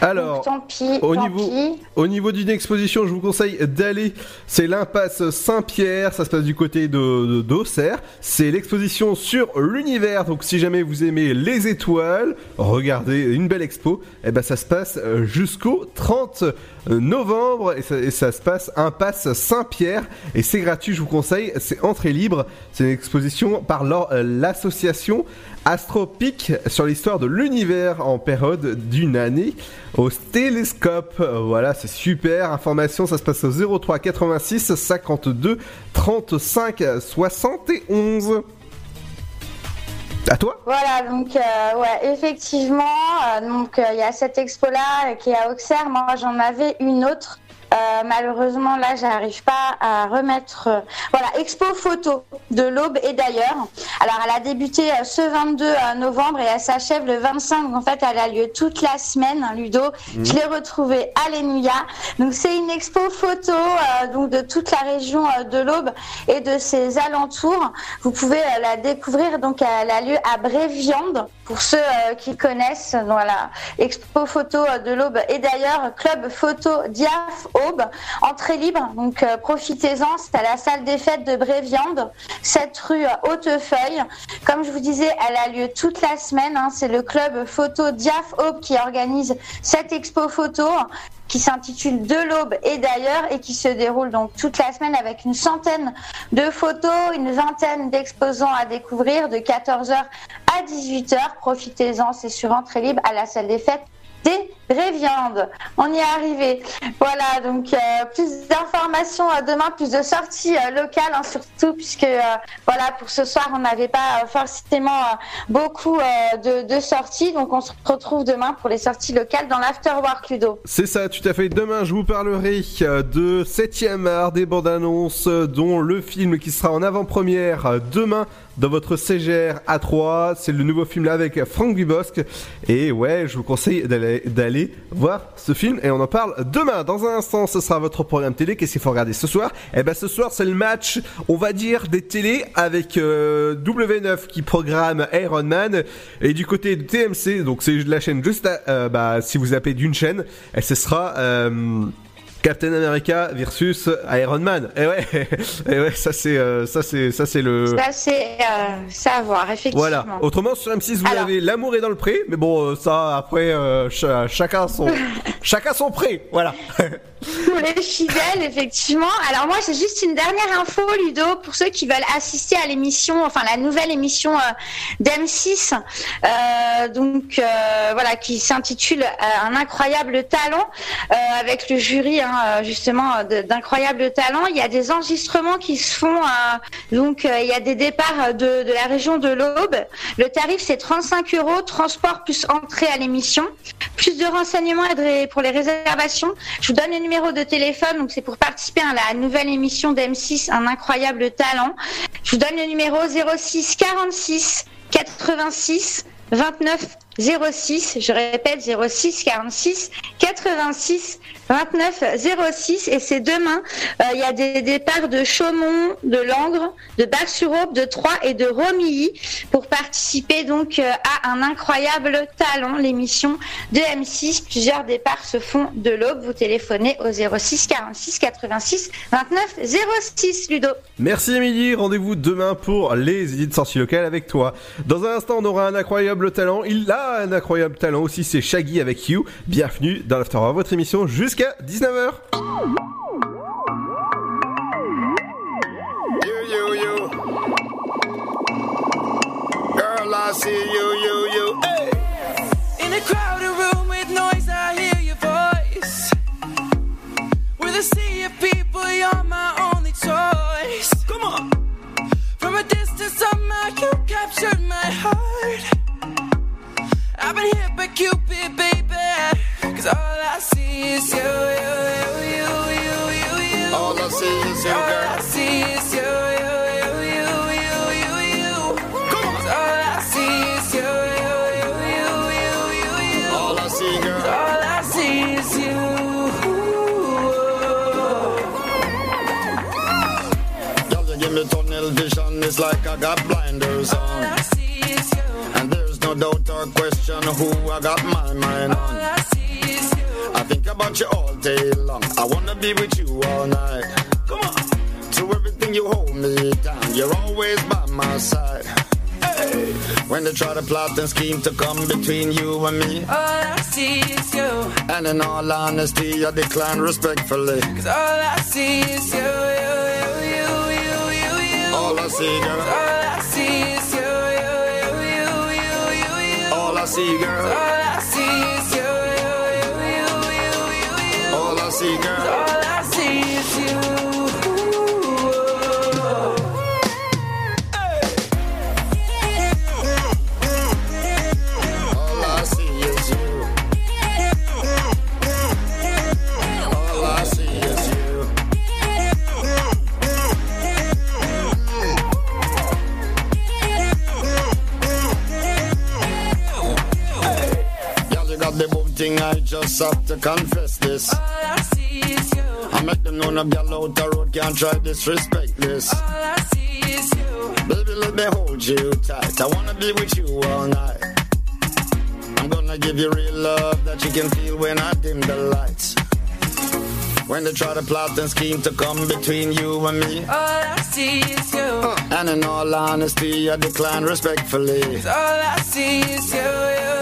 Alors,
tant pis.
au
tant
niveau,
pis.
au niveau d'une exposition, je vous conseille d'aller. C'est l'impasse Saint-Pierre, ça se passe du côté de d'Auxerre. C'est l'exposition sur l'univers. Donc, si jamais vous aimez les étoiles, regardez une belle expo. Et ben, ça se passe euh, jusqu'au 30 novembre et ça, et ça se passe impasse Saint-Pierre et c'est gratuit. Je vous conseille. C'est entrée libre. C'est une exposition par euh, l'association Astropic sur l'histoire de l'univers en période d'une année au télescope. Voilà, c'est super. Information, ça se passe au 03 86 52 35 71. À toi
Voilà, donc euh, ouais, effectivement, euh, donc euh, il y a cette expo là qui est à Auxerre. Moi, j'en avais une autre euh, malheureusement, là, j'arrive pas à remettre. euh, voilà, expo photo de l'aube et d'ailleurs. Alors, elle a débuté euh, ce 22 novembre et elle s'achève le 25. Donc, en fait, elle a lieu toute la semaine, hein, Ludo.
Mhm.
Je l'ai retrouvée à l'ENUIA. Donc, c'est une expo photo donc de toute la région de l'aube et de ses alentours. Vous pouvez la découvrir. Donc, elle a lieu à Bréviande pour ceux qui connaissent. Voilà, expo photo de l'aube et d'ailleurs club photo Diaf Aube, entrée libre. Donc euh, profitez-en, c'est à la salle des fêtes de Bréviande, cette rue Hautefeuille. Comme je vous disais, elle a lieu toute la semaine. hein. C'est le club photo Diaf Aube qui organise cette expo photo qui s'intitule De l'aube et d'ailleurs et qui se déroule donc toute la semaine avec une centaine de photos, une vingtaine d'exposants à découvrir de 14h à 18h. Profitez-en, c'est sur entrée libre à la salle des fêtes des Bréviandes. On y est arrivé. Voilà, donc euh, plus d'informations demain, plus de sorties euh, locales, hein, surtout puisque euh, voilà pour ce soir on n'avait pas forcément beaucoup de, sorties, donc on se retrouve demain pour les sorties locales dans l'afterwork Ludo.
C'est ça, tout à fait. Demain, je vous parlerai de 7ème art des bandes annonces, dont le film qui sera en avant-première demain dans votre CGR A3. C'est le nouveau film là avec Franck Dubosc. Et ouais, je vous conseille d'aller, voir ce film et on en parle demain. Dans un instant, ce sera votre programme télé. Qu'est-ce qu'il faut regarder ce soir? Eh ben, ce soir, c'est le match, on va dire, des télés avec euh, W9 qui programme Iron Man. Et du côté de TMC, donc c'est la chaîne juste à, euh, bah, si vous appelez d'une chaîne, et ce sera, euh, Captain America versus Iron Man. Et ouais, et ouais, ça c'est euh, ça c'est ça c'est le
Ça c'est euh, ça à voir effectivement.
voilà. Autrement sur M6 vous
Alors.
avez l'amour est dans le pré, mais bon euh, ça après euh, cha- chacun son chacun son pré. Voilà.
Pour les fidèles, effectivement. Alors moi, j'ai juste une dernière info, Ludo, pour ceux qui veulent assister à l'émission, enfin la nouvelle émission euh, d'M6, euh, donc voilà, qui s'intitule Un incroyable talent, avec le jury hein, euh, justement de- d'incroyable talent. Il y a des enregistrements qui se font, euh, donc euh, il y a des départs de, de la région de l'Aube. Le tarif c'est 35 euros, transport plus entrée à l'émission. Plus de renseignements pour les réservations, je vous donne le numéro de téléphone, donc c'est pour participer à la nouvelle émission d'M6, Un incroyable talent. Je vous donne le numéro 06 46 86 29 06. Je répète 06 46 86 29 06 et c'est demain. Euh, Il y a des départs de Chaumont, de Langres, de Bar-sur-Aube, de Troyes et de Romilly pour participer donc euh, à un incroyable talent, l'émission de M6. Plusieurs départs se font de l'aube. Vous téléphonez au 06 46 86 29 06 Ludo.
Merci Émilie, rendez-vous demain pour les idées de sortie locales avec toi. Dans un instant, on aura un incroyable talent. Il a un incroyable talent aussi, c'est Shaggy avec You. Bienvenue dans l'After votre émission jusqu'à 19h.
You, you, you. Girl, I see you, you, you. Hey.
In a crowded room I
got my mind
All. I see is you.
I think about you all day long. I wanna be with you all night. Come on. To everything you hold me down, you're always by my side. Hey. When they try to plot and scheme to come between you and me.
All I see is you.
And in all honesty, I decline respectfully.
Cause all I see is you, you, you, you, you, you.
All I see, girl.
All I see is you,
see, girl.
All I see is you, you, you, you, you, you.
All I see, girl. Just have to confess this.
All I see is you.
I make them know no girl out the road can't try disrespect this.
All I see is you.
Baby, let me hold you tight. I wanna be with you all night. I'm gonna give you real love that you can feel when I dim the lights. When they try to plot and scheme to come between you and me.
All I see is you.
And in all honesty, I decline respectfully.
All I see is you, you,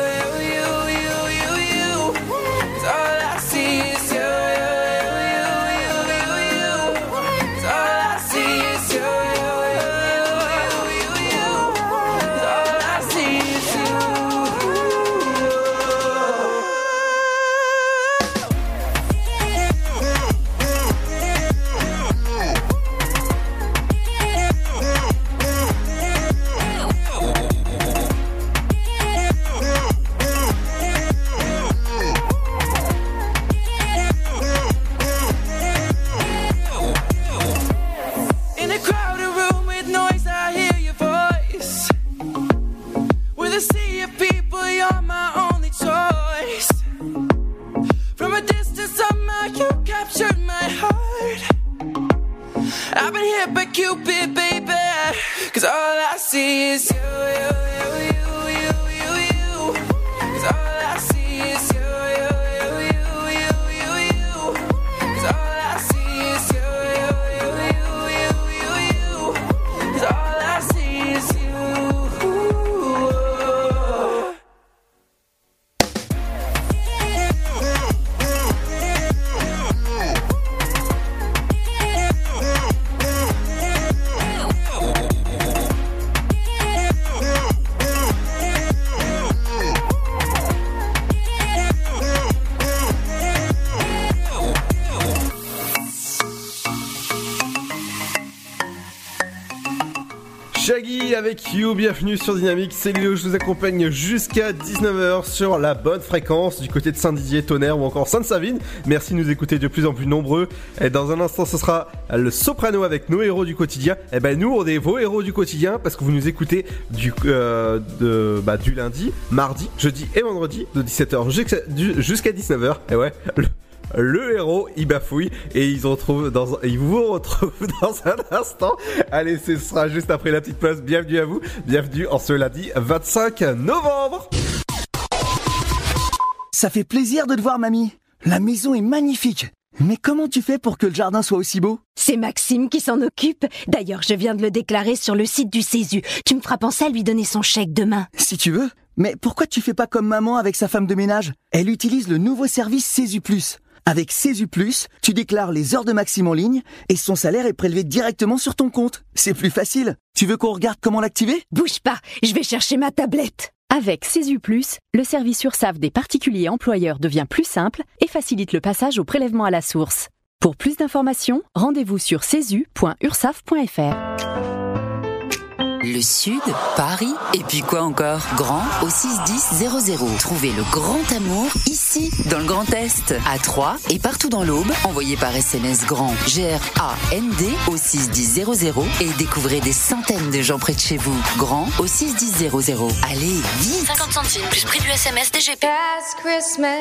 Avec You, bienvenue sur Dynamique, c'est Léo, je vous accompagne jusqu'à 19h sur la bonne fréquence du côté de Saint-Didier, Tonnerre ou encore Sainte-Savine. Merci de nous écouter de plus en plus nombreux. Et dans un instant, ce sera le soprano avec nos héros du quotidien. Et ben nous, on est vos héros du quotidien parce que vous nous écoutez du, euh, bah, du lundi, mardi, jeudi et vendredi de 17h jusqu'à du- jusqu'à 19h. Et ouais, le, le héros, il bafouille et ils, retrouvent dans, ils vous retrouvent dans un instant. Allez, ce sera juste après la petite pause. Bienvenue à vous, bienvenue en ce lundi 25 novembre.
Ça fait plaisir de te voir, mamie. La maison est magnifique. Mais comment tu fais pour que le jardin soit aussi beau?
C'est Maxime qui s'en occupe. D'ailleurs, je viens de le déclarer sur le site du Césu. Tu me feras penser à lui donner son chèque demain.
Si tu veux. Mais pourquoi tu fais pas comme maman avec sa femme de ménage? Elle utilise le nouveau service Césu Plus. Avec Plus, tu déclares les heures de Maxime en ligne et son salaire est prélevé directement sur ton compte. C'est plus facile. Tu veux qu'on regarde comment l'activer?
Bouge pas, je vais chercher ma tablette.
Avec Plus, le service URSAF des particuliers employeurs devient plus simple et facilite le passage au prélèvement à la source. Pour plus d'informations, rendez-vous sur cesu.ursaf.fr.
Le Sud, Paris, et puis quoi encore? Grand au 61000. Trouvez le grand amour ici, dans le Grand Est, à Troyes et partout dans l'Aube. Envoyez par SMS grand G-R-A-N-D au 61000 et découvrez des centaines de gens près de chez vous. Grand au 61000. Allez, vite
50 centimes plus prix du SMS DGP.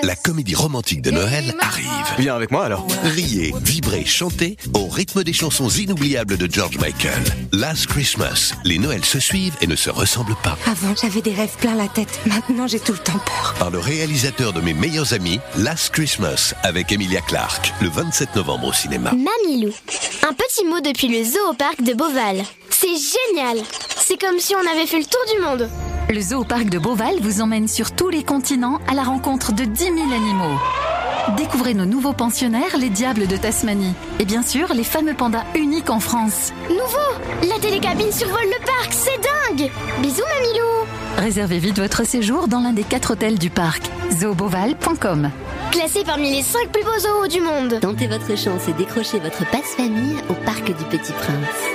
La comédie romantique de Noël arrive.
Viens avec moi alors.
Riez, vibrez, chantez au rythme des chansons inoubliables de George Michael. Last Christmas, les Noëls se suivent et ne se ressemblent pas.
Avant, j'avais des rêves plein la tête. Maintenant, j'ai tout le temps peur.
Par le réalisateur de mes meilleurs amis, Last Christmas, avec Emilia Clarke, le 27 novembre au cinéma.
Mamilou. Un petit mot depuis le zoo au parc de Beauval. C'est génial. C'est comme si on avait fait le tour du monde.
Le zoo parc de Beauval vous emmène sur tous les continents à la rencontre de 10 000 animaux. Découvrez nos nouveaux pensionnaires, les diables de Tasmanie. Et bien sûr, les fameux pandas uniques en France.
Nouveau La télécabine survole le parc, c'est dingue Bisous Mamilou
Réservez vite votre séjour dans l'un des quatre hôtels du parc. zooboval.com
Classé parmi les 5 plus beaux zoos du monde.
Tentez votre chance et décrochez votre passe-famille au Parc du Petit Prince.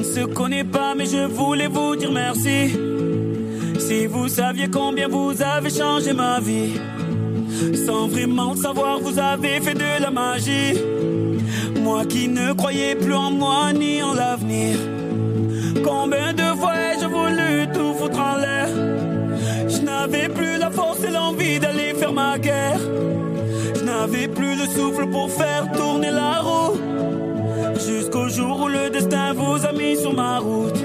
ne se connaît pas, mais je voulais vous dire merci. Si vous saviez combien vous avez changé ma vie, sans vraiment le savoir, vous avez fait de la magie. Moi qui ne croyais plus en moi ni en l'avenir. Combien de fois ai-je voulu tout foutre en l'air? Je n'avais plus la force et l'envie d'aller faire ma guerre. Je n'avais plus le souffle pour faire tourner la roue. Jour où le destin vous a mis sur ma route.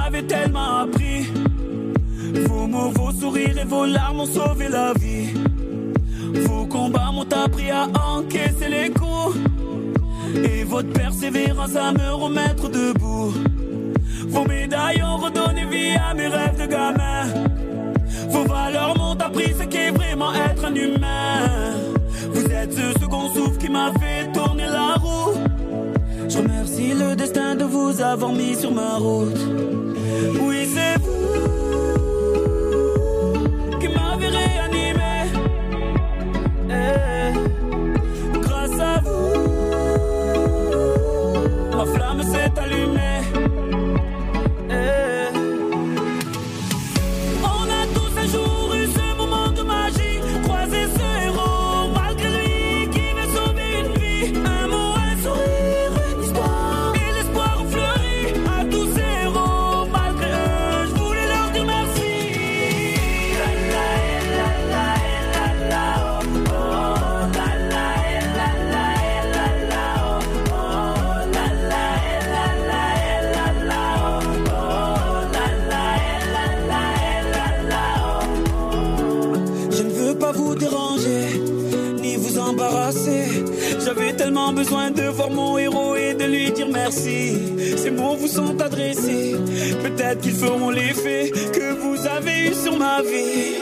M'avez tellement appris. Vos mots, vos sourires et vos larmes ont sauvé la vie. Vos combats m'ont appris à encaisser les coups. Et votre persévérance à me remettre debout. Vos médailles ont redonné vie à mes rêves de gamin. Vos valeurs m'ont appris ce qu'est vraiment être un humain. Vous êtes ce second souffle qui m'a fait tourner la roue. Je remercie le destin de vous avoir mis sur ma route. Oui, c'est vous qui m'avez réanimé. Eh, grâce à vous, ma flamme s'est allumée. Merci. Ces mots vous sont adressés, peut-être qu'ils feront l'effet que vous avez eu sur ma vie.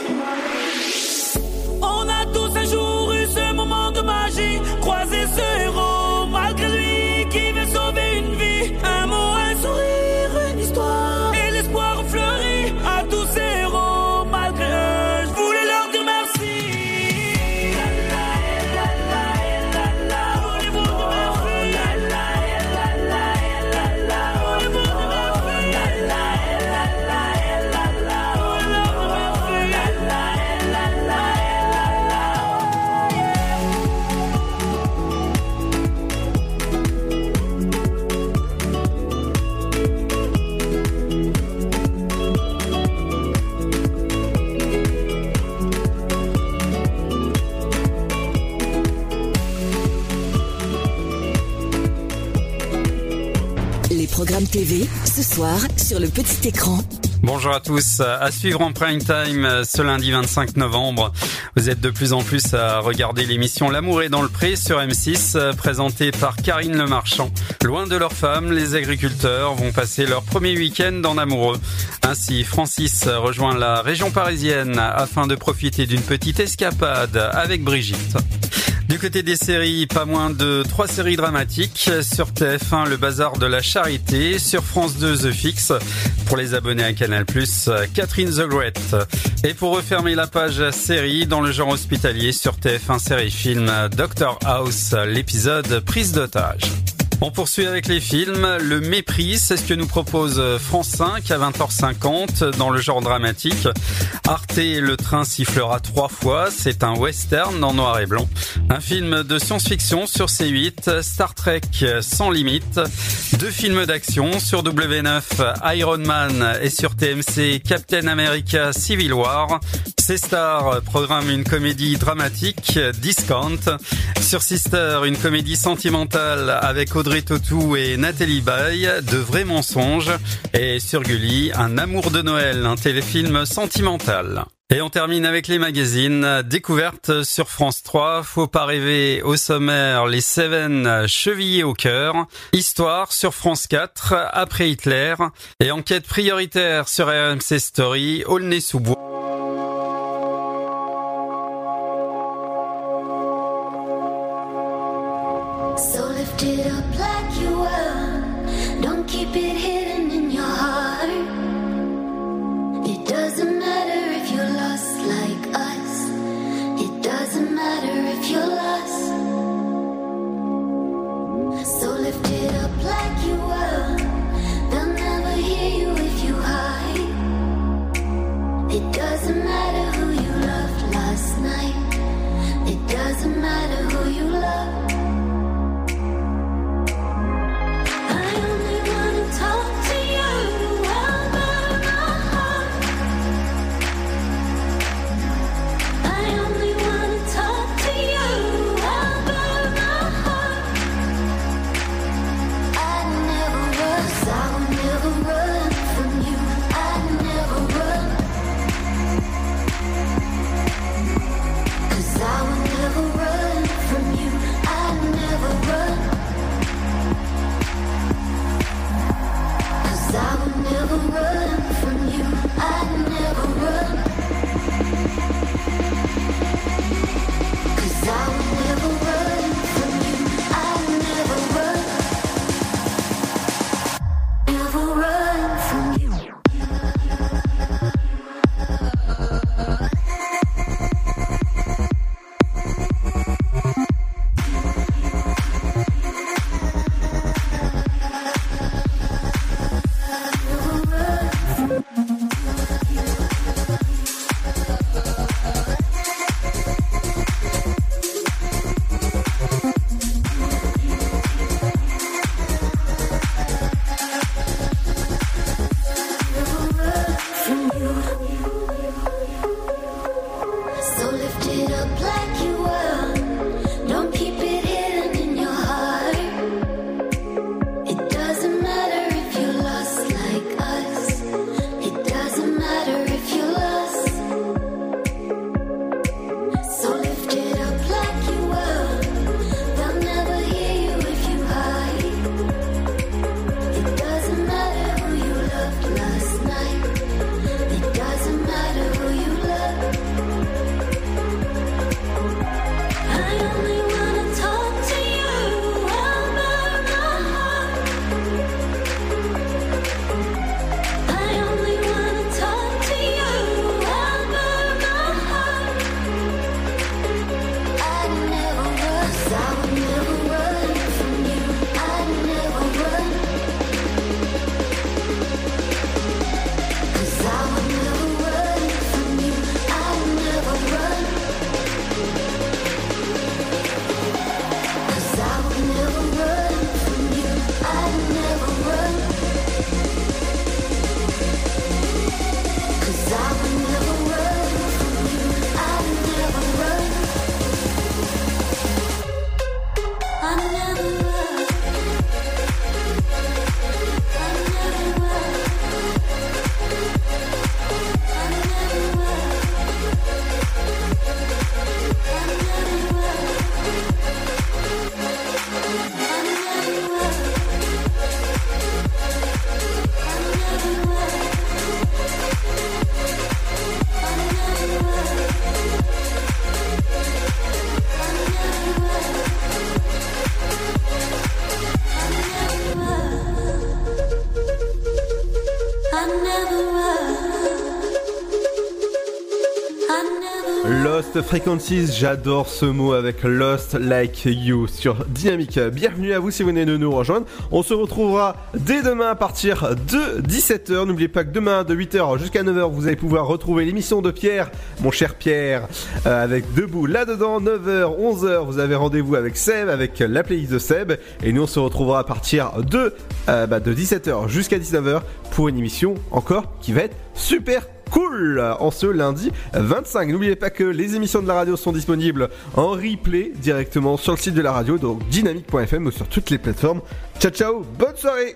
Sur le petit écran.
Bonjour à tous. À suivre en prime time ce lundi 25 novembre. Vous êtes de plus en plus à regarder l'émission L'amour est dans le pré sur M6, présentée par Karine Le Marchand. Loin de leurs femmes, les agriculteurs vont passer leur premier week-end en amoureux. Ainsi, Francis rejoint la région parisienne afin de profiter d'une petite escapade avec Brigitte. Du côté des séries, pas moins de trois séries dramatiques. Sur TF1, Le Bazar de la Charité. Sur France 2, The Fix. Pour les abonnés à Canal+, Catherine the Great. Et pour refermer la page série, dans le genre hospitalier, sur TF1 série film Doctor House, l'épisode Prise d'otage. On poursuit avec les films. Le Mépris, c'est ce que nous propose France 5 à 20h50 dans le genre dramatique. Arte, le train sifflera trois fois. C'est un western en noir et blanc. Un film de science-fiction sur C8. Star Trek sans limite. Deux films d'action sur W9 Iron Man et sur TMC Captain America Civil War. C-Star programme une comédie dramatique Discount. Sur Sister, une comédie sentimentale avec Audrey Et Nathalie Baye, De vrais mensonges. Et sur Gulli, Un amour de Noël, un téléfilm sentimental. Et on termine avec les magazines. Découverte sur France 3. Faut pas rêver au sommaire. Les Seven chevillés au cœur. Histoire sur France 4. Après Hitler. Et enquête prioritaire sur RMC Story. Aulnay-sous-Bois.
It doesn't matter who you loved last night. It doesn't matter
Frequencies, j'adore ce mot avec Lost Like You sur Dynamique. Bienvenue à vous si vous venez de nous rejoindre. On se retrouvera dès demain à partir de 17h. N'oubliez pas que demain de 8h jusqu'à 9h, vous allez pouvoir retrouver l'émission de Pierre, mon cher Pierre, euh, avec Debout là-dedans. 9h, 11h, vous avez rendez-vous avec Seb, avec la playlist de Seb. Et nous, on se retrouvera à partir de, euh, bah, de 17h jusqu'à 19h pour une émission encore qui va être super en ce lundi 25. N'oubliez pas que les émissions de la radio sont disponibles en replay directement sur le site de la radio, donc dynamique.fm ou sur toutes les plateformes. Ciao ciao, bonne soirée